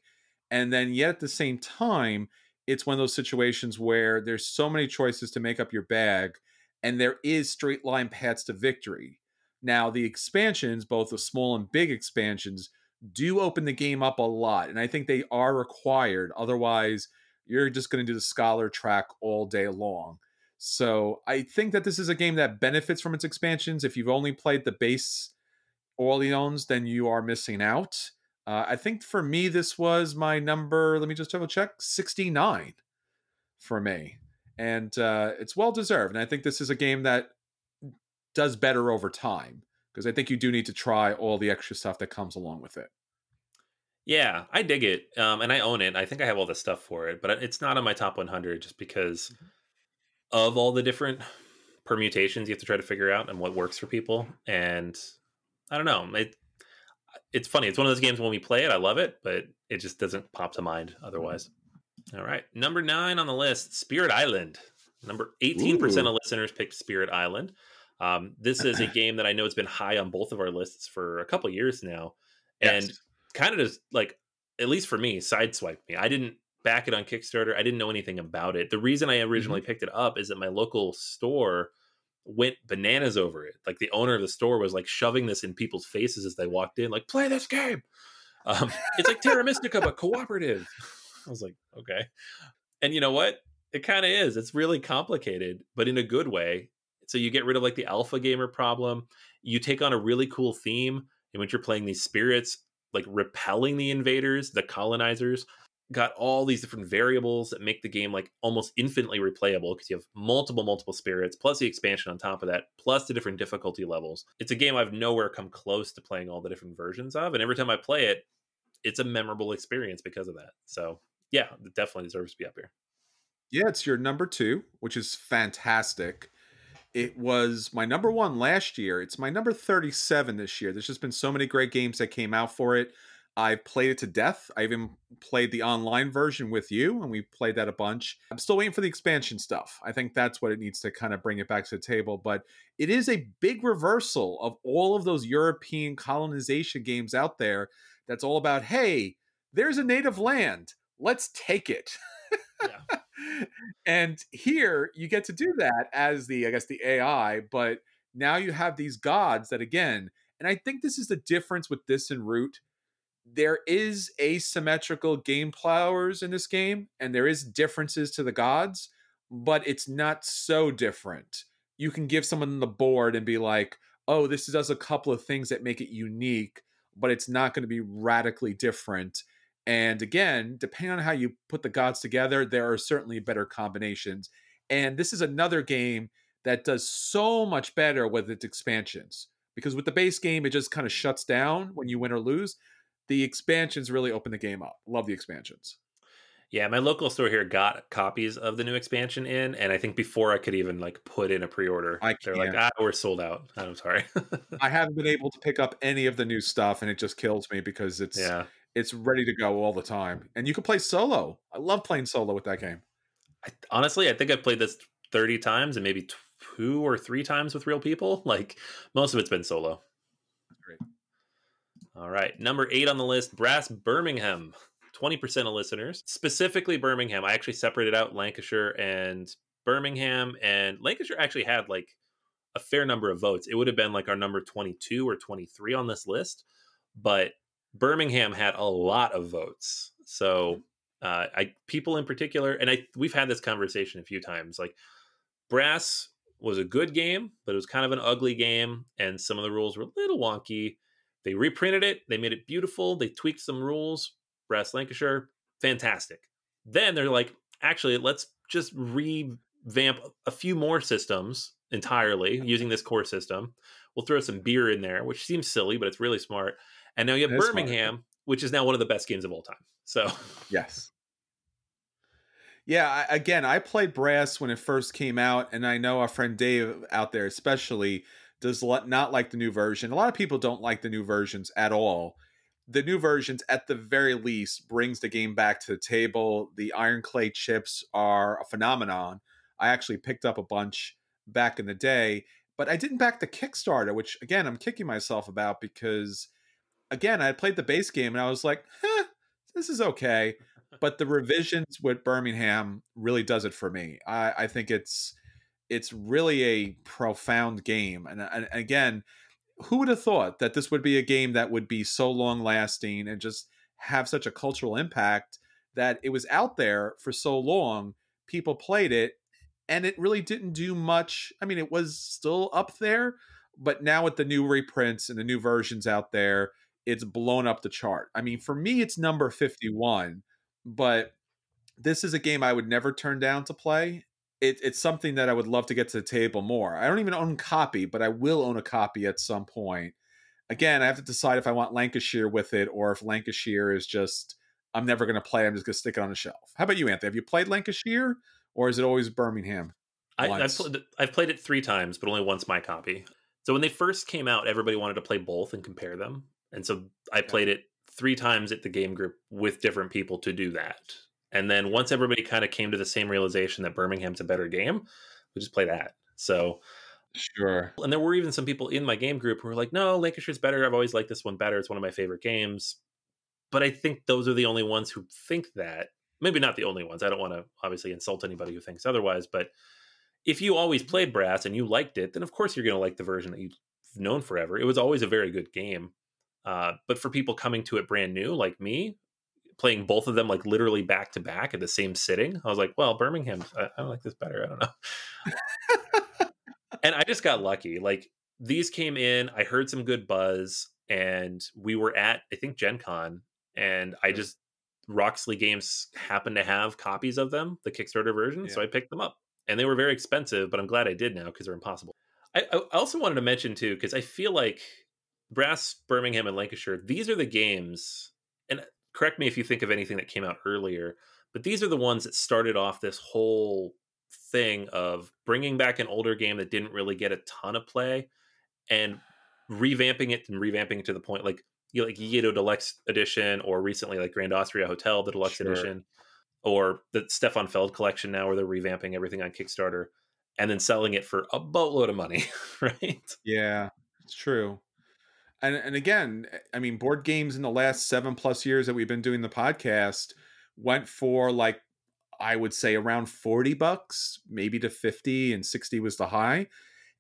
Speaker 1: and then yet at the same time it's one of those situations where there's so many choices to make up your bag and there is straight line paths to victory. Now the expansions both the small and big expansions do open the game up a lot and i think they are required otherwise you're just going to do the scholar track all day long so I think that this is a game that benefits from its expansions. If you've only played the base Orleans, then you are missing out. Uh, I think for me, this was my number. Let me just double check 69 for me. And uh, it's well deserved. And I think this is a game that does better over time because I think you do need to try all the extra stuff that comes along with it.
Speaker 2: Yeah, I dig it. Um, and I own it. I think I have all the stuff for it, but it's not on my top 100 just because. Mm-hmm of all the different permutations you have to try to figure out and what works for people. And I don't know. It it's funny. It's one of those games when we play it, I love it, but it just doesn't pop to mind otherwise. All right. Number nine on the list, Spirit Island. Number 18% Ooh. of listeners picked Spirit Island. Um, this is a game that I know has been high on both of our lists for a couple years now. Yes. And kind of just like, at least for me, sideswiped me. I didn't back it on Kickstarter. I didn't know anything about it. The reason I originally mm-hmm. picked it up is that my local store went bananas over it. Like the owner of the store was like shoving this in people's faces as they walked in, like, play this game. Um, it's like Terra Mystica, but cooperative. I was like, okay. And you know what? It kind of is. It's really complicated, but in a good way. So you get rid of like the alpha gamer problem. You take on a really cool theme in which you're playing these spirits, like repelling the invaders, the colonizers, got all these different variables that make the game like almost infinitely replayable because you have multiple multiple spirits plus the expansion on top of that plus the different difficulty levels. It's a game i've nowhere come close to playing all the different versions of and every time i play it it's a memorable experience because of that. So yeah it definitely deserves to be up here.
Speaker 1: Yeah it's your number two which is fantastic. It was my number one last year. It's my number 37 this year. There's just been so many great games that came out for it I've played it to death. I even played the online version with you, and we played that a bunch. I'm still waiting for the expansion stuff. I think that's what it needs to kind of bring it back to the table. But it is a big reversal of all of those European colonization games out there that's all about, hey, there's a native land. Let's take it. Yeah. and here you get to do that as the, I guess, the AI, but now you have these gods that, again, and I think this is the difference with this and Root there is asymmetrical game powers in this game and there is differences to the gods but it's not so different. You can give someone the board and be like oh this does a couple of things that make it unique but it's not going to be radically different. And again depending on how you put the gods together there are certainly better combinations. And this is another game that does so much better with its expansions because with the base game it just kind of shuts down when you win or lose the expansions really open the game up. Love the expansions.
Speaker 2: Yeah, my local store here got copies of the new expansion in, and I think before I could even like put in a pre-order, I they're like, "Ah, we're sold out." I'm sorry.
Speaker 1: I haven't been able to pick up any of the new stuff, and it just kills me because it's yeah. it's ready to go all the time, and you can play solo. I love playing solo with that game.
Speaker 2: I, honestly, I think I've played this 30 times, and maybe two or three times with real people. Like most of it's been solo. All right. Number eight on the list Brass Birmingham. 20% of listeners, specifically Birmingham. I actually separated out Lancashire and Birmingham, and Lancashire actually had like a fair number of votes. It would have been like our number 22 or 23 on this list, but Birmingham had a lot of votes. So, uh, I people in particular, and I we've had this conversation a few times. Like, Brass was a good game, but it was kind of an ugly game, and some of the rules were a little wonky. They reprinted it, they made it beautiful, they tweaked some rules. Brass Lancashire, fantastic. Then they're like, actually, let's just revamp a few more systems entirely using this core system. We'll throw some beer in there, which seems silly, but it's really smart. And now you have Birmingham, smart. which is now one of the best games of all time. So,
Speaker 1: yes. Yeah, again, I played Brass when it first came out, and I know our friend Dave out there, especially, does not like the new version. A lot of people don't like the new versions at all. The new versions, at the very least, brings the game back to the table. The iron clay chips are a phenomenon. I actually picked up a bunch back in the day, but I didn't back the Kickstarter, which again I'm kicking myself about because again I played the base game and I was like, eh, this is okay, but the revisions with Birmingham really does it for me. I, I think it's it's really a profound game, and, and again, who would have thought that this would be a game that would be so long lasting and just have such a cultural impact that it was out there for so long people played it and it really didn't do much. I mean, it was still up there, but now with the new reprints and the new versions out there, it's blown up the chart. I mean, for me, it's number 51, but this is a game I would never turn down to play. It, it's something that I would love to get to the table more. I don't even own a copy, but I will own a copy at some point. Again, I have to decide if I want Lancashire with it or if Lancashire is just I'm never going to play. I'm just going to stick it on the shelf. How about you, Anthony? Have you played Lancashire? or is it always Birmingham?
Speaker 2: I, have played, I've played it three times, but only once my copy. So when they first came out, everybody wanted to play both and compare them, and so I played it three times at the game group with different people to do that. And then once everybody kind of came to the same realization that Birmingham's a better game, we just play that. So
Speaker 1: Sure.
Speaker 2: And there were even some people in my game group who were like, no, Lancashire's better. I've always liked this one better. It's one of my favorite games. But I think those are the only ones who think that maybe not the only ones. I don't want to obviously insult anybody who thinks otherwise, but if you always played brass and you liked it, then of course you're going to like the version that you've known forever. It was always a very good game. Uh, but for people coming to it brand new, like me, playing both of them like literally back to back at the same sitting, I was like, well, Birmingham, I, I like this better. I don't know. and I just got lucky. Like these came in, I heard some good buzz, and we were at I think Gen Con, and I mm-hmm. just Roxley Games happened to have copies of them, the Kickstarter version, yeah. so I picked them up. And they were very expensive, but I'm glad I did now because they're impossible. I, I, also wanted to mention too, because I feel like Brass, Birmingham, and Lancashire, these are the games, correct me if you think of anything that came out earlier, but these are the ones that started off this whole thing of bringing back an older game that didn't really get a ton of play and revamping it and revamping it to the point like you know, like Yedo Deluxe Edition, or recently like Grand Austria Hotel, the Deluxe sure. Edition, or the Stefan Feld collection now, where they're revamping everything on Kickstarter and then selling it for a boatload of money, right?
Speaker 1: Yeah, it's true. And and again, I mean, board games in the last seven plus years that we've been doing the podcast went for like I would say around 40 bucks, maybe to 50 and 60 was the high.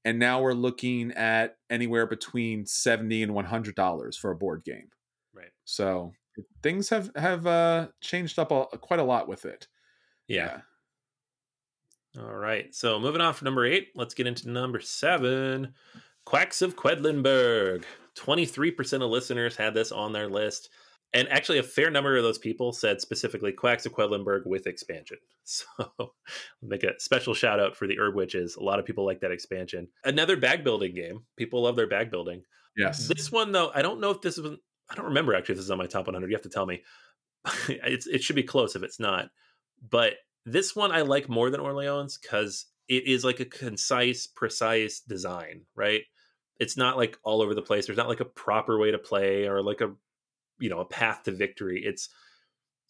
Speaker 1: And now we're looking at anywhere between 70 and 100 dollars for a board game.
Speaker 2: Right.
Speaker 1: So things have have uh changed up a, quite a lot with it.
Speaker 2: Yeah. yeah. All right. So moving on from number eight let's get into number seven quacks of quedlinburg 23% of listeners had this on their list and actually a fair number of those people said specifically quacks of quedlinburg with expansion. So make a special shout out for the herb witches. A lot of people like that expansion. Another bag building game. People love their bag building.
Speaker 1: Yes.
Speaker 2: This one though i don't know if this is i don't remember actually if this is on my top 100 you have to tell me. It's, it should be close if it's not. But this one i like more than orleans because it is like a concise precise design right it's not like all over the place there's not like a proper way to play or like a you know a path to victory it's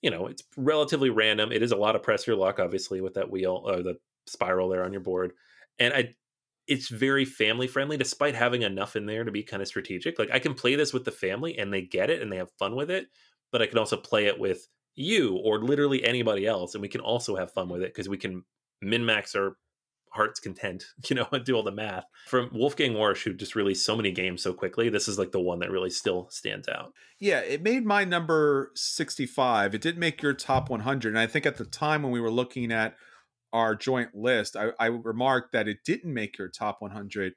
Speaker 2: you know it's relatively random it is a lot of press your luck obviously with that wheel or the spiral there on your board and i it's very family friendly despite having enough in there to be kind of strategic like i can play this with the family and they get it and they have fun with it but i can also play it with you or literally anybody else and we can also have fun with it because we can min max our heart's content, you know, and do all the math. From Wolfgang Warsch, who just released so many games so quickly, this is like the one that really still stands out.
Speaker 1: Yeah, it made my number 65. It didn't make your top 100. And I think at the time when we were looking at our joint list, I, I remarked that it didn't make your top 100.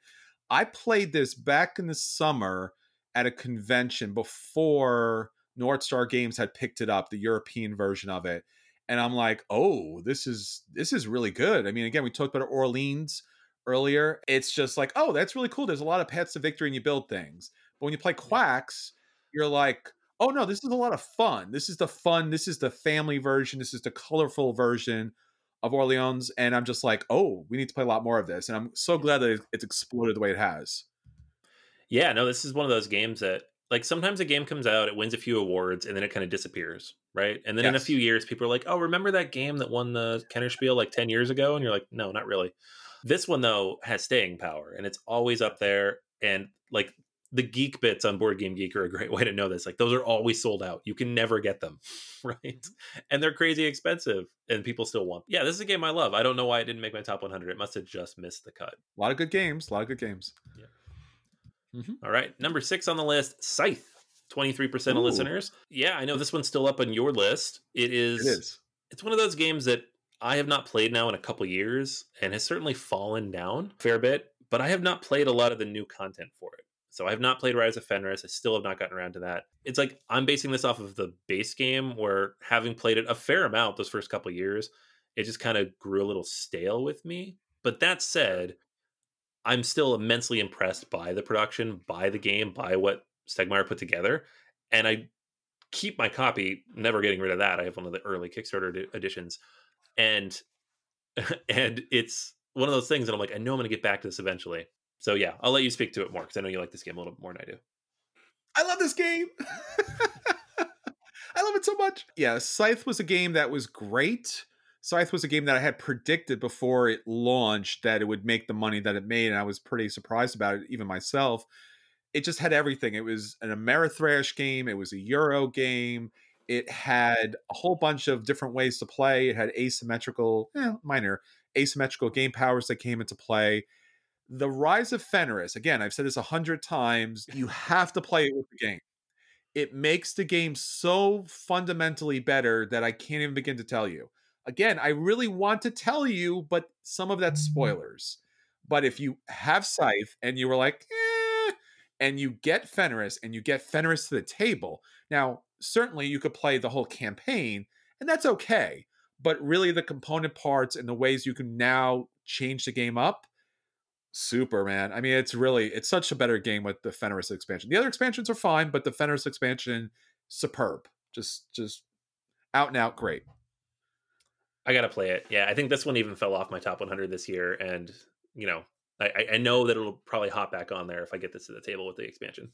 Speaker 1: I played this back in the summer at a convention before North Star Games had picked it up, the European version of it and I'm like, oh, this is this is really good. I mean, again, we talked about Orleans earlier. It's just like, oh, that's really cool. There's a lot of paths to victory and you build things. But when you play Quacks, you're like, oh no, this is a lot of fun. This is the fun. This is the family version. This is the colorful version of Orleans. And I'm just like, oh, we need to play a lot more of this. And I'm so glad that it's exploded the way it has.
Speaker 2: Yeah, no, this is one of those games that like sometimes a game comes out, it wins a few awards, and then it kind of disappears, right? And then yes. in a few years, people are like, "Oh, remember that game that won the Kenner Spiel like ten years ago?" And you're like, "No, not really." This one though has staying power and it's always up there and like the geek bits on Board Game Geek are a great way to know this. Like those are always sold out. You can never get them, right? And they're crazy expensive, and people still want. Yeah, this is a game I love. I don't know why it didn't make my top 100. It must have just missed the cut.
Speaker 1: A lot of good games. A lot of good games.
Speaker 2: Yeah. Mm-hmm. All right, number six on the list, Scythe. 23% of listeners. Yeah, I know this one's still up on your list. It is.
Speaker 1: It is.
Speaker 2: It's one of those games that I have not played now in a couple years and has certainly fallen down a fair bit, but I have not played a lot of the new content for it. So I have not played Rise of Fenris. I still have not gotten around to that. It's like I'm basing this off of the base game where having played it a fair amount those first couple years, it just kind of grew a little stale with me. But that said, I'm still immensely impressed by the production, by the game, by what Stegmaier put together. And I keep my copy, never getting rid of that. I have one of the early Kickstarter editions. And and it's one of those things that I'm like, I know I'm gonna get back to this eventually. So yeah, I'll let you speak to it more because I know you like this game a little bit more than I do.
Speaker 1: I love this game. I love it so much. Yeah, Scythe was a game that was great. Scythe was a game that I had predicted before it launched that it would make the money that it made, and I was pretty surprised about it, even myself. It just had everything. It was an Ameritrash game. It was a Euro game. It had a whole bunch of different ways to play. It had asymmetrical, eh, minor asymmetrical game powers that came into play the Rise of Fenris, again, I've said this a hundred times, you have to play it with the game. It makes the game so fundamentally better that I can't even begin to tell you. Again, I really want to tell you, but some of that's spoilers. But if you have Scythe and you were like, eh, and you get Fenris and you get Fenris to the table, now, certainly you could play the whole campaign, and that's okay. But really, the component parts and the ways you can now change the game up, super man. I mean it's really it's such a better game with the fenris expansion. The other expansions are fine but the fenris expansion superb. Just just out and out great.
Speaker 2: I gotta play it. Yeah i think this one even fell off my top 100 this year and you know i i know that it'll probably hop back on there if i get this to the table with the expansion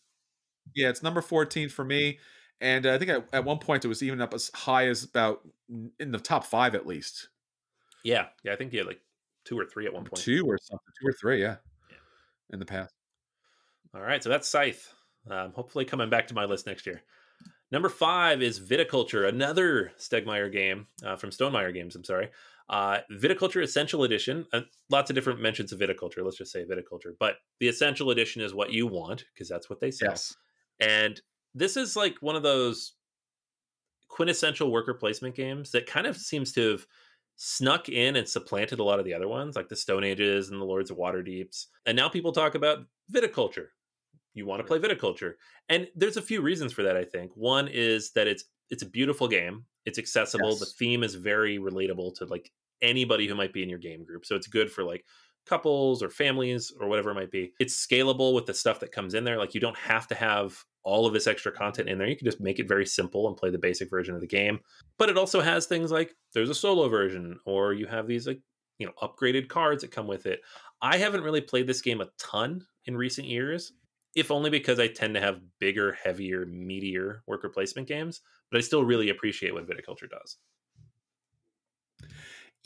Speaker 1: yeah it's number 14 for me and uh, i think at, at one point it was even up as high as about in the top five at least
Speaker 2: yeah yeah i think you had like two or three at one point.
Speaker 1: Two or something, two or three, yeah, yeah. in the past.
Speaker 2: All right, so that's Scythe. Um, hopefully, coming back to my list next year. Number five is Viticulture, another Stegmaier game uh, from Stonemaier Games. I'm sorry. Uh, Viticulture Essential Edition. Uh, lots of different mentions of viticulture. Let's just say viticulture, but the Essential Edition is what you want because that's what they sell. Yes. And this is like one of those quintessential worker placement games that kind of seems to have snuck in and supplanted a lot of the other ones, like the Stone Ages and the Lords of Waterdeeps. And now people talk about viticulture. You want to play viticulture. And there's a few reasons for that, I think. One is that it's it's a beautiful game. It's accessible. Yes. The theme is very relatable to like anybody who might be in your game group. So it's good for like couples or families or whatever it might be. It's scalable with the stuff that comes in there. Like you don't have to have all of this extra content in there. You can just make it very simple and play the basic version of the game. But it also has things like there's a solo version, or you have these like you know upgraded cards that come with it. I haven't really played this game a ton in recent years, if only because I tend to have bigger, heavier, meatier worker placement games. But I still really appreciate what Viticulture does.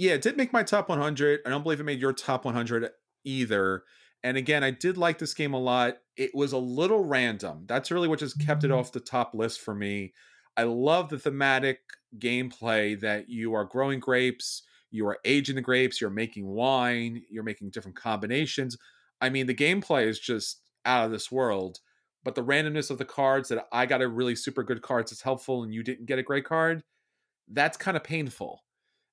Speaker 1: Yeah, it did make my top 100. I don't believe it made your top 100 either. And again, I did like this game a lot. It was a little random. That's really what just kept it mm-hmm. off the top list for me. I love the thematic gameplay that you are growing grapes, you are aging the grapes, you're making wine, you're making different combinations. I mean, the gameplay is just out of this world, but the randomness of the cards that I got a really super good cards is helpful and you didn't get a great card, that's kind of painful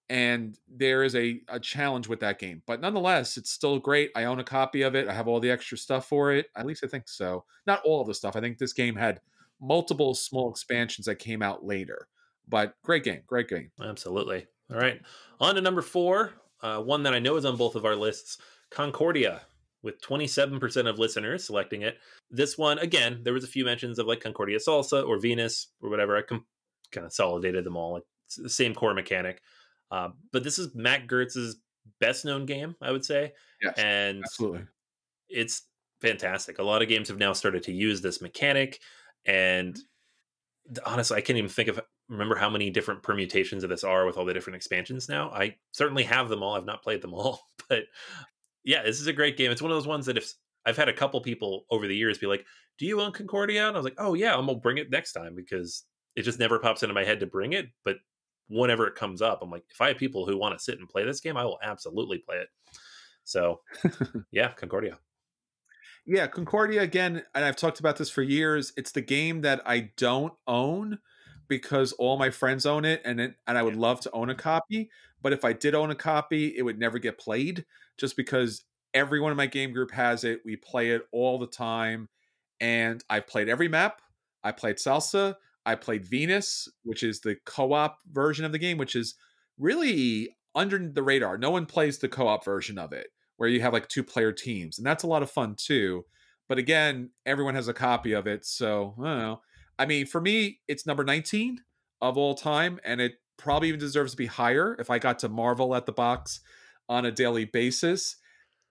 Speaker 1: and there is a, a challenge with that game but nonetheless it's still great i own a copy of it i have all the extra stuff for it at least i think so not all of the stuff i think this game had multiple small expansions that came out later but great game great game.
Speaker 2: Absolutely. All right on to number four uh, one that i know is on both of our lists concordia with 27% of listeners selecting it. This one again there was a few mentions of like concordia salsa or venus or whatever i com- kind of consolidated them all it's the same core mechanic uh, but this is Mac Gerdts's best known game, I would say.
Speaker 1: Yes,
Speaker 2: and
Speaker 1: absolutely.
Speaker 2: It's fantastic. A lot of games have now started to use this mechanic. And honestly, I can't even think of remember how many different permutations of this are with all the different expansions now. I certainly have them all. I've not played them all, but Yeah, this is a great game. It's one of those ones that if I've had a couple people over the years be like, "Do you own Concordia?" And I was like, "Oh yeah, I'm gonna bring it next time," because it just never pops into my head to bring it. But whenever it comes up, I'm like, if I have people who want to sit and play this game, I will absolutely play it. So, yeah, Concordia.
Speaker 1: Yeah, Concordia again, and I've talked about this for years. It's the game that I don't own because all my friends own it and it, and I would love to own a copy, but if I did own a copy, it would never get played just because everyone in my game group has it. We play it all the time and I've played every map. I played Salsa, I played Venus, which is the co-op version of the game, which is really under the radar. No one plays the co-op version of it where you have like two player teams, and that's a lot of fun too. But again, everyone has a copy of it, so I don't know. I mean, for me, it's number 19 of all time, and it probably even deserves to be higher if I got to marvel at the box on a daily basis.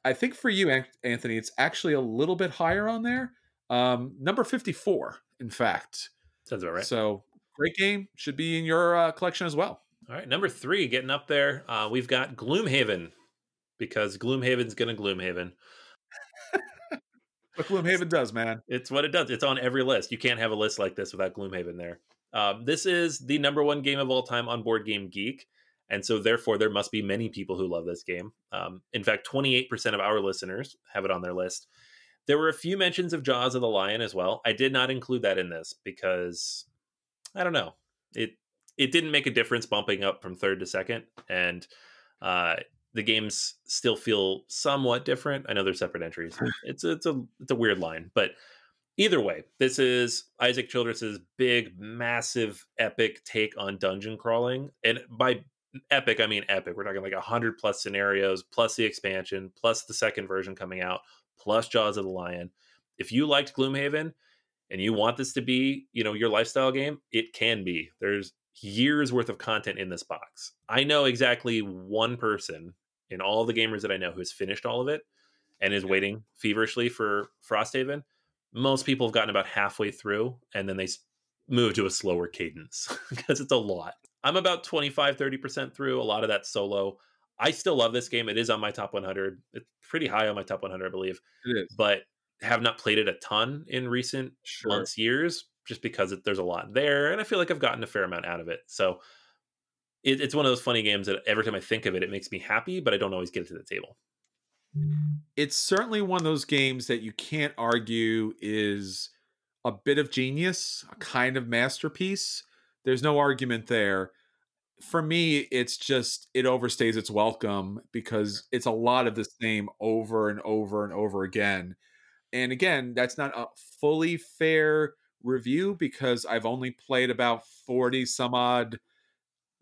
Speaker 1: I think for you, Anthony, it's actually a little bit higher on there. Um, number 54, in fact.
Speaker 2: Sounds about right.
Speaker 1: So great game. Should be in your uh, collection as well.
Speaker 2: All right. Number three, getting up there. Uh, we've got Gloomhaven because Gloomhaven's gonna Gloomhaven.
Speaker 1: what Gloomhaven does, man.
Speaker 2: It's what it does. It's on every list. You can't have a list like this without Gloomhaven there. Um, this is the number one game of all time on Board Game Geek, and so therefore there must be many people who love this game. Um, in fact, 28% of our listeners have it on their list. There were a few mentions of Jaws of the Lion as well. I did not include that in this because I don't know. It it didn't make a difference bumping up from third to second, and uh, the games still feel somewhat different. I know they're separate entries. It's a, it's a it's a weird line, but either way, this is Isaac Childres's big, massive, epic take on dungeon crawling, and by epic I mean epic. We're talking like a hundred plus scenarios, plus the expansion, plus the second version coming out, plus Jaws of the Lion. If you liked Gloomhaven and you want this to be, you know, your lifestyle game, it can be. There's years worth of content in this box. I know exactly one person in all the gamers that I know who has finished all of it and is waiting feverishly for Frosthaven. Most people have gotten about halfway through and then they move to a slower cadence because it's a lot. I'm about 25, 30% through. A lot of that solo. I still love this game. It is on my top 100. It's pretty high on my top 100, I believe.
Speaker 1: It is.
Speaker 2: But have not played it a ton in recent sure. months, years, just because it, there's a lot there. And I feel like I've gotten a fair amount out of it. So it, it's one of those funny games that every time I think of it, it makes me happy, but I don't always get it to the table.
Speaker 1: It's certainly one of those games that you can't argue is a bit of genius, a kind of masterpiece. There's no argument there. For me, it's just it overstays its welcome because it's a lot of the same over and over and over again. And again, that's not a fully fair review because I've only played about 40 some odd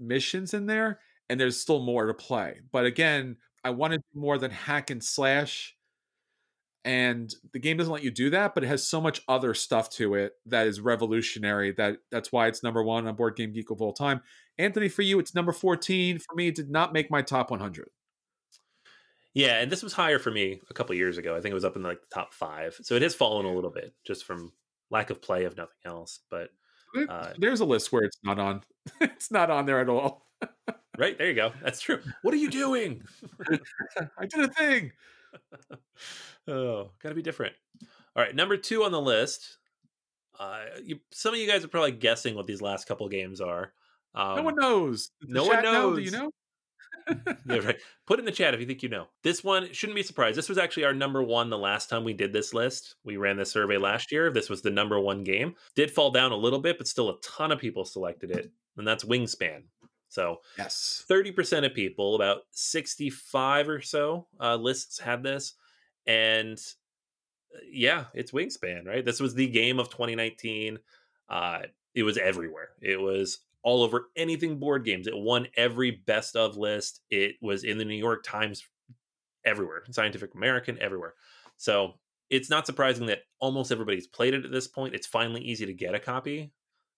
Speaker 1: missions in there, and there's still more to play. But again, I wanted more than hack and slash. And the game doesn't let you do that, but it has so much other stuff to it that is revolutionary. That that's why it's number one on Board Game Geek of all time. Anthony, for you, it's number fourteen. For me, it did not make my top one hundred.
Speaker 2: Yeah, and this was higher for me a couple years ago. I think it was up in like the top five. So it has fallen a little bit just from lack of play, if nothing else. But
Speaker 1: uh, there's a list where it's not on. it's not on there at all.
Speaker 2: right there you go. That's true. What are you doing?
Speaker 1: I did a thing.
Speaker 2: oh, got to be different. All right, number two on the list. Uh, you, some of you guys are probably guessing what these last couple games are.
Speaker 1: Um, no one knows.
Speaker 2: No one knows. Know?
Speaker 1: Do you know?
Speaker 2: yeah, right. Put in the chat if you think you know. This one shouldn't be surprised. This was actually our number one the last time we did this list. We ran this survey last year. This was the number one game. Did fall down a little bit, but still a ton of people selected it, and that's Wingspan. So
Speaker 1: yes,
Speaker 2: thirty percent of people, about sixty-five or so uh, lists had this, and uh, yeah, it's Wingspan. Right. This was the game of 2019. Uh, it was everywhere. It was all over anything board games. It won every best of list. It was in the New York Times everywhere, Scientific American everywhere. So it's not surprising that almost everybody's played it at this point. It's finally easy to get a copy.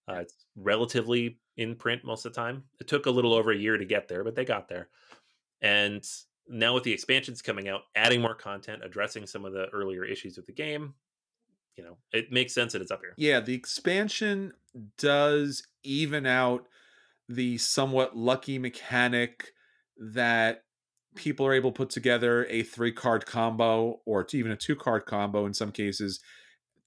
Speaker 2: Uh, it's relatively in print most of the time. It took a little over a year to get there, but they got there. And now with the expansions coming out, adding more content, addressing some of the earlier issues with the game, you know, it makes sense that it's up here.
Speaker 1: Yeah, the expansion does even out the somewhat lucky mechanic that people are able to put together a three card combo or even a two card combo in some cases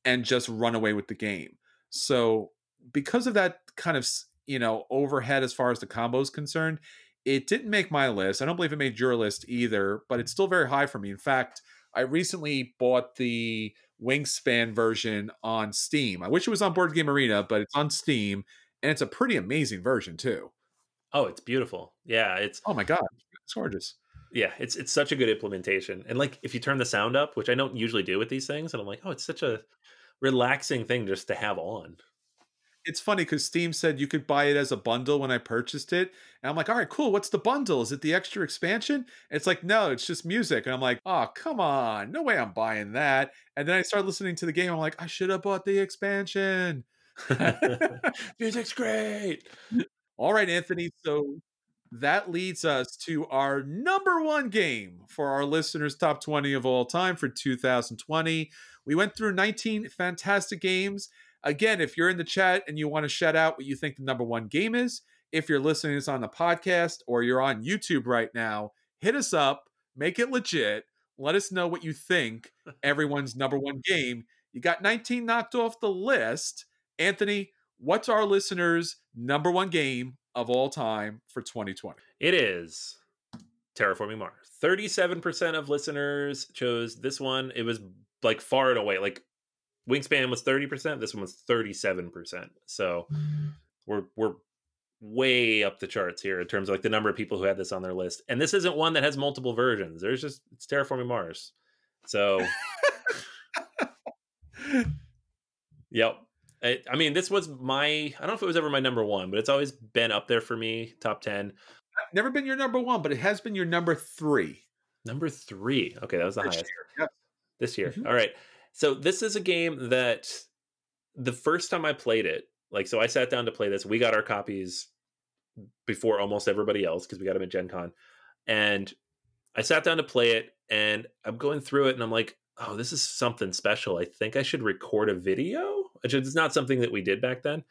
Speaker 1: and just run away with the game. So, because of that kind of, you know, overhead as far as the combo is concerned, it didn't make my list. I don't believe it made your list either, but it's still very high for me. In fact, I recently bought the Wingspan version on Steam. I wish it was on Board Game Arena, but it's on Steam and it's a pretty amazing version too.
Speaker 2: Oh, it's beautiful. Yeah, it's
Speaker 1: Oh my god, it's gorgeous.
Speaker 2: Yeah, it's it's such a good implementation. And like if you turn the sound up, which I don't usually do with these things, and I'm like, "Oh, it's such a relaxing thing just to have on."
Speaker 1: It's funny because Steam said you could buy it as a bundle when I purchased it. And I'm like, all right, cool. What's the bundle? Is it the extra expansion? And it's like, no, it's just music. And I'm like, oh, come on. No way I'm buying that. And then I start listening to the game. I'm like, I should have bought the expansion.
Speaker 2: Music's great.
Speaker 1: All right, Anthony. So that leads us to our number one game for our listeners' top 20 of all time for 2020. We went through 19 fantastic games. Again, if you're in the chat and you want to shout out what you think the number one game is, if you're listening to this on the podcast or you're on YouTube right now, hit us up, make it legit. Let us know what you think everyone's number one game. You got 19 knocked off the list. Anthony, what's our listeners' number one game of all time for 2020?
Speaker 2: It is Terraforming Mars. 37% of listeners chose this one. It was like far and away, like Wingspan was 30%, this one was 37%. So we're we're way up the charts here in terms of like the number of people who had this on their list. And this isn't one that has multiple versions. There's just it's Terraforming Mars. So Yep. I, I, mean, this was my I don't know if it was ever my number 1, but it's always been up there for me, top 10.
Speaker 1: Never been your number 1, but it has been your number 3.
Speaker 2: Number 3. Okay, that was the
Speaker 1: this
Speaker 2: highest.
Speaker 1: Year. Yep.
Speaker 2: This year. Mm-hmm. All right. So this is a game that the first time I played it, like, so I sat down to play this. We got our copies before almost everybody else because we got them at Gen Con. And I sat down to play it and I'm going through it and I'm like, oh, this is something special. I think I should record a video, which is not something that we did back then.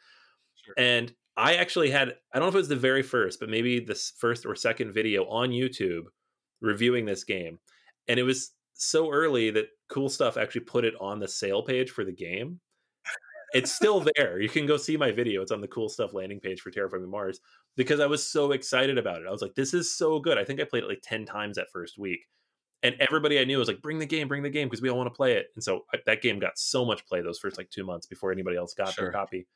Speaker 2: Sure. And I actually had, I don't know if it was the very first, but maybe the first or second video on YouTube reviewing this game. And it was so early that cool stuff actually put it on the sale page for the game. It's still there. You can go see my video. It's on the cool stuff landing page for Terraforming Mars because I was so excited about it. I was like, this is so good. I think I played it like 10 times that first week. And everybody I knew was like, bring the game, bring the game because we all want to play it. And so I, that game got so much play those first like two months before anybody else got sure. their copy.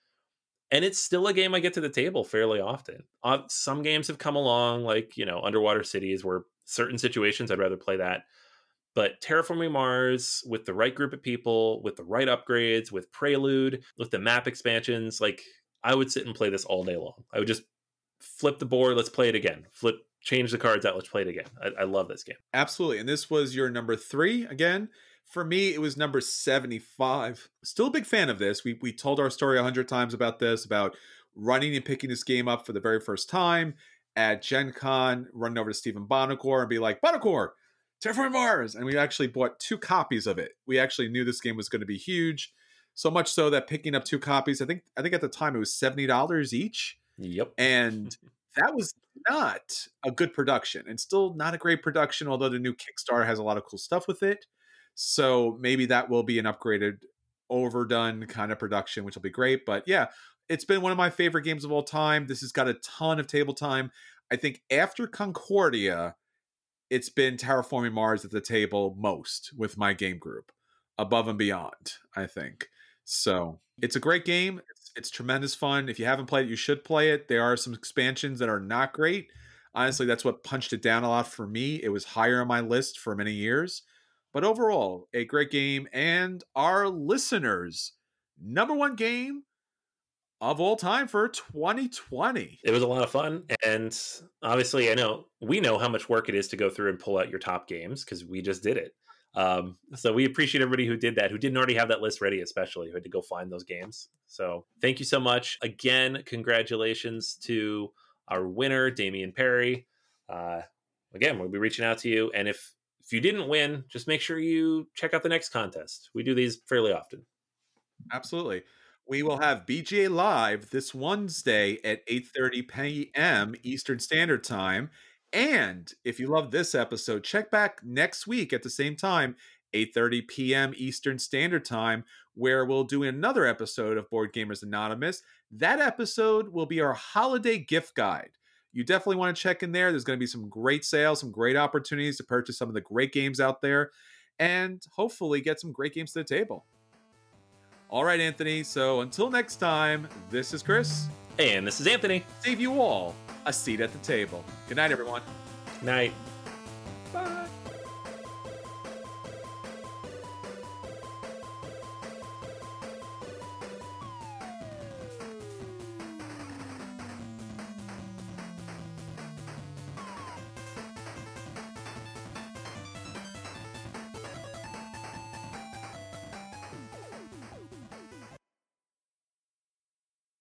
Speaker 2: And it's still a game I get to the table fairly often. Uh, some games have come along, like, you know, Underwater Cities, where certain situations I'd rather play that but terraforming mars with the right group of people with the right upgrades with prelude with the map expansions like i would sit and play this all day long i would just flip the board let's play it again. Flip change the cards out let's play it again. I, I love this game.
Speaker 1: Absolutely and this was your number three again. For me it was number 75 still a big fan of this. We, we told our story a hundred times about this about running and picking this game up for the very first time at gen con running over to stephen buonocore and be like buonocore Terraforming Mars, and we actually bought two copies of it. We actually knew this game was going to be huge, so much so that picking up two copies, I think, I think at the time it was seventy dollars each.
Speaker 2: Yep,
Speaker 1: and that was not a good production, and still not a great production. Although the new Kickstarter has a lot of cool stuff with it, so maybe that will be an upgraded, overdone kind of production, which will be great. But yeah, it's been one of my favorite games of all time. This has got a ton of table time. I think after Concordia it's been terraforming Mars at the table most with my game group, above and beyond. I think so. It's a great game. It's, tremendous fun. If you haven't played it, you should play it. There are some expansions that are not great. Honestly, that's what punched it down a lot for me. It was higher on my list for many years. But overall, a great game. And our listeners' number one game of all time for 2020.
Speaker 2: It was a lot of fun. And obviously, I know we know how much work it is to go through and pull out your top games because we just did it. Um, so we appreciate everybody who did that, who didn't already have that list ready, especially who had to go find those games. So thank you so much. Again, congratulations to our winner, Damian Perry. Uh, again, we'll be reaching out to you. And if if you didn't win, just make sure you check out the next contest. We do these fairly often.
Speaker 1: Absolutely we will have BGA live this Wednesday at 8:30 p.m. Eastern Standard Time, And if you love this episode, check back next week at the same time, 8:30 p.m. Eastern Standard Time, where we'll do another episode of Board Gamers Anonymous. That episode will be our holiday gift guide. You definitely want to check in there. There's going to be some great sales, some great opportunities to purchase some of the great games out there, and hopefully get some great games to the table. All right, Anthony. So until next time, this is Chris.
Speaker 2: And this is Anthony.
Speaker 1: Save you all a seat at the table. Good night, everyone.
Speaker 2: Night.
Speaker 1: Bye.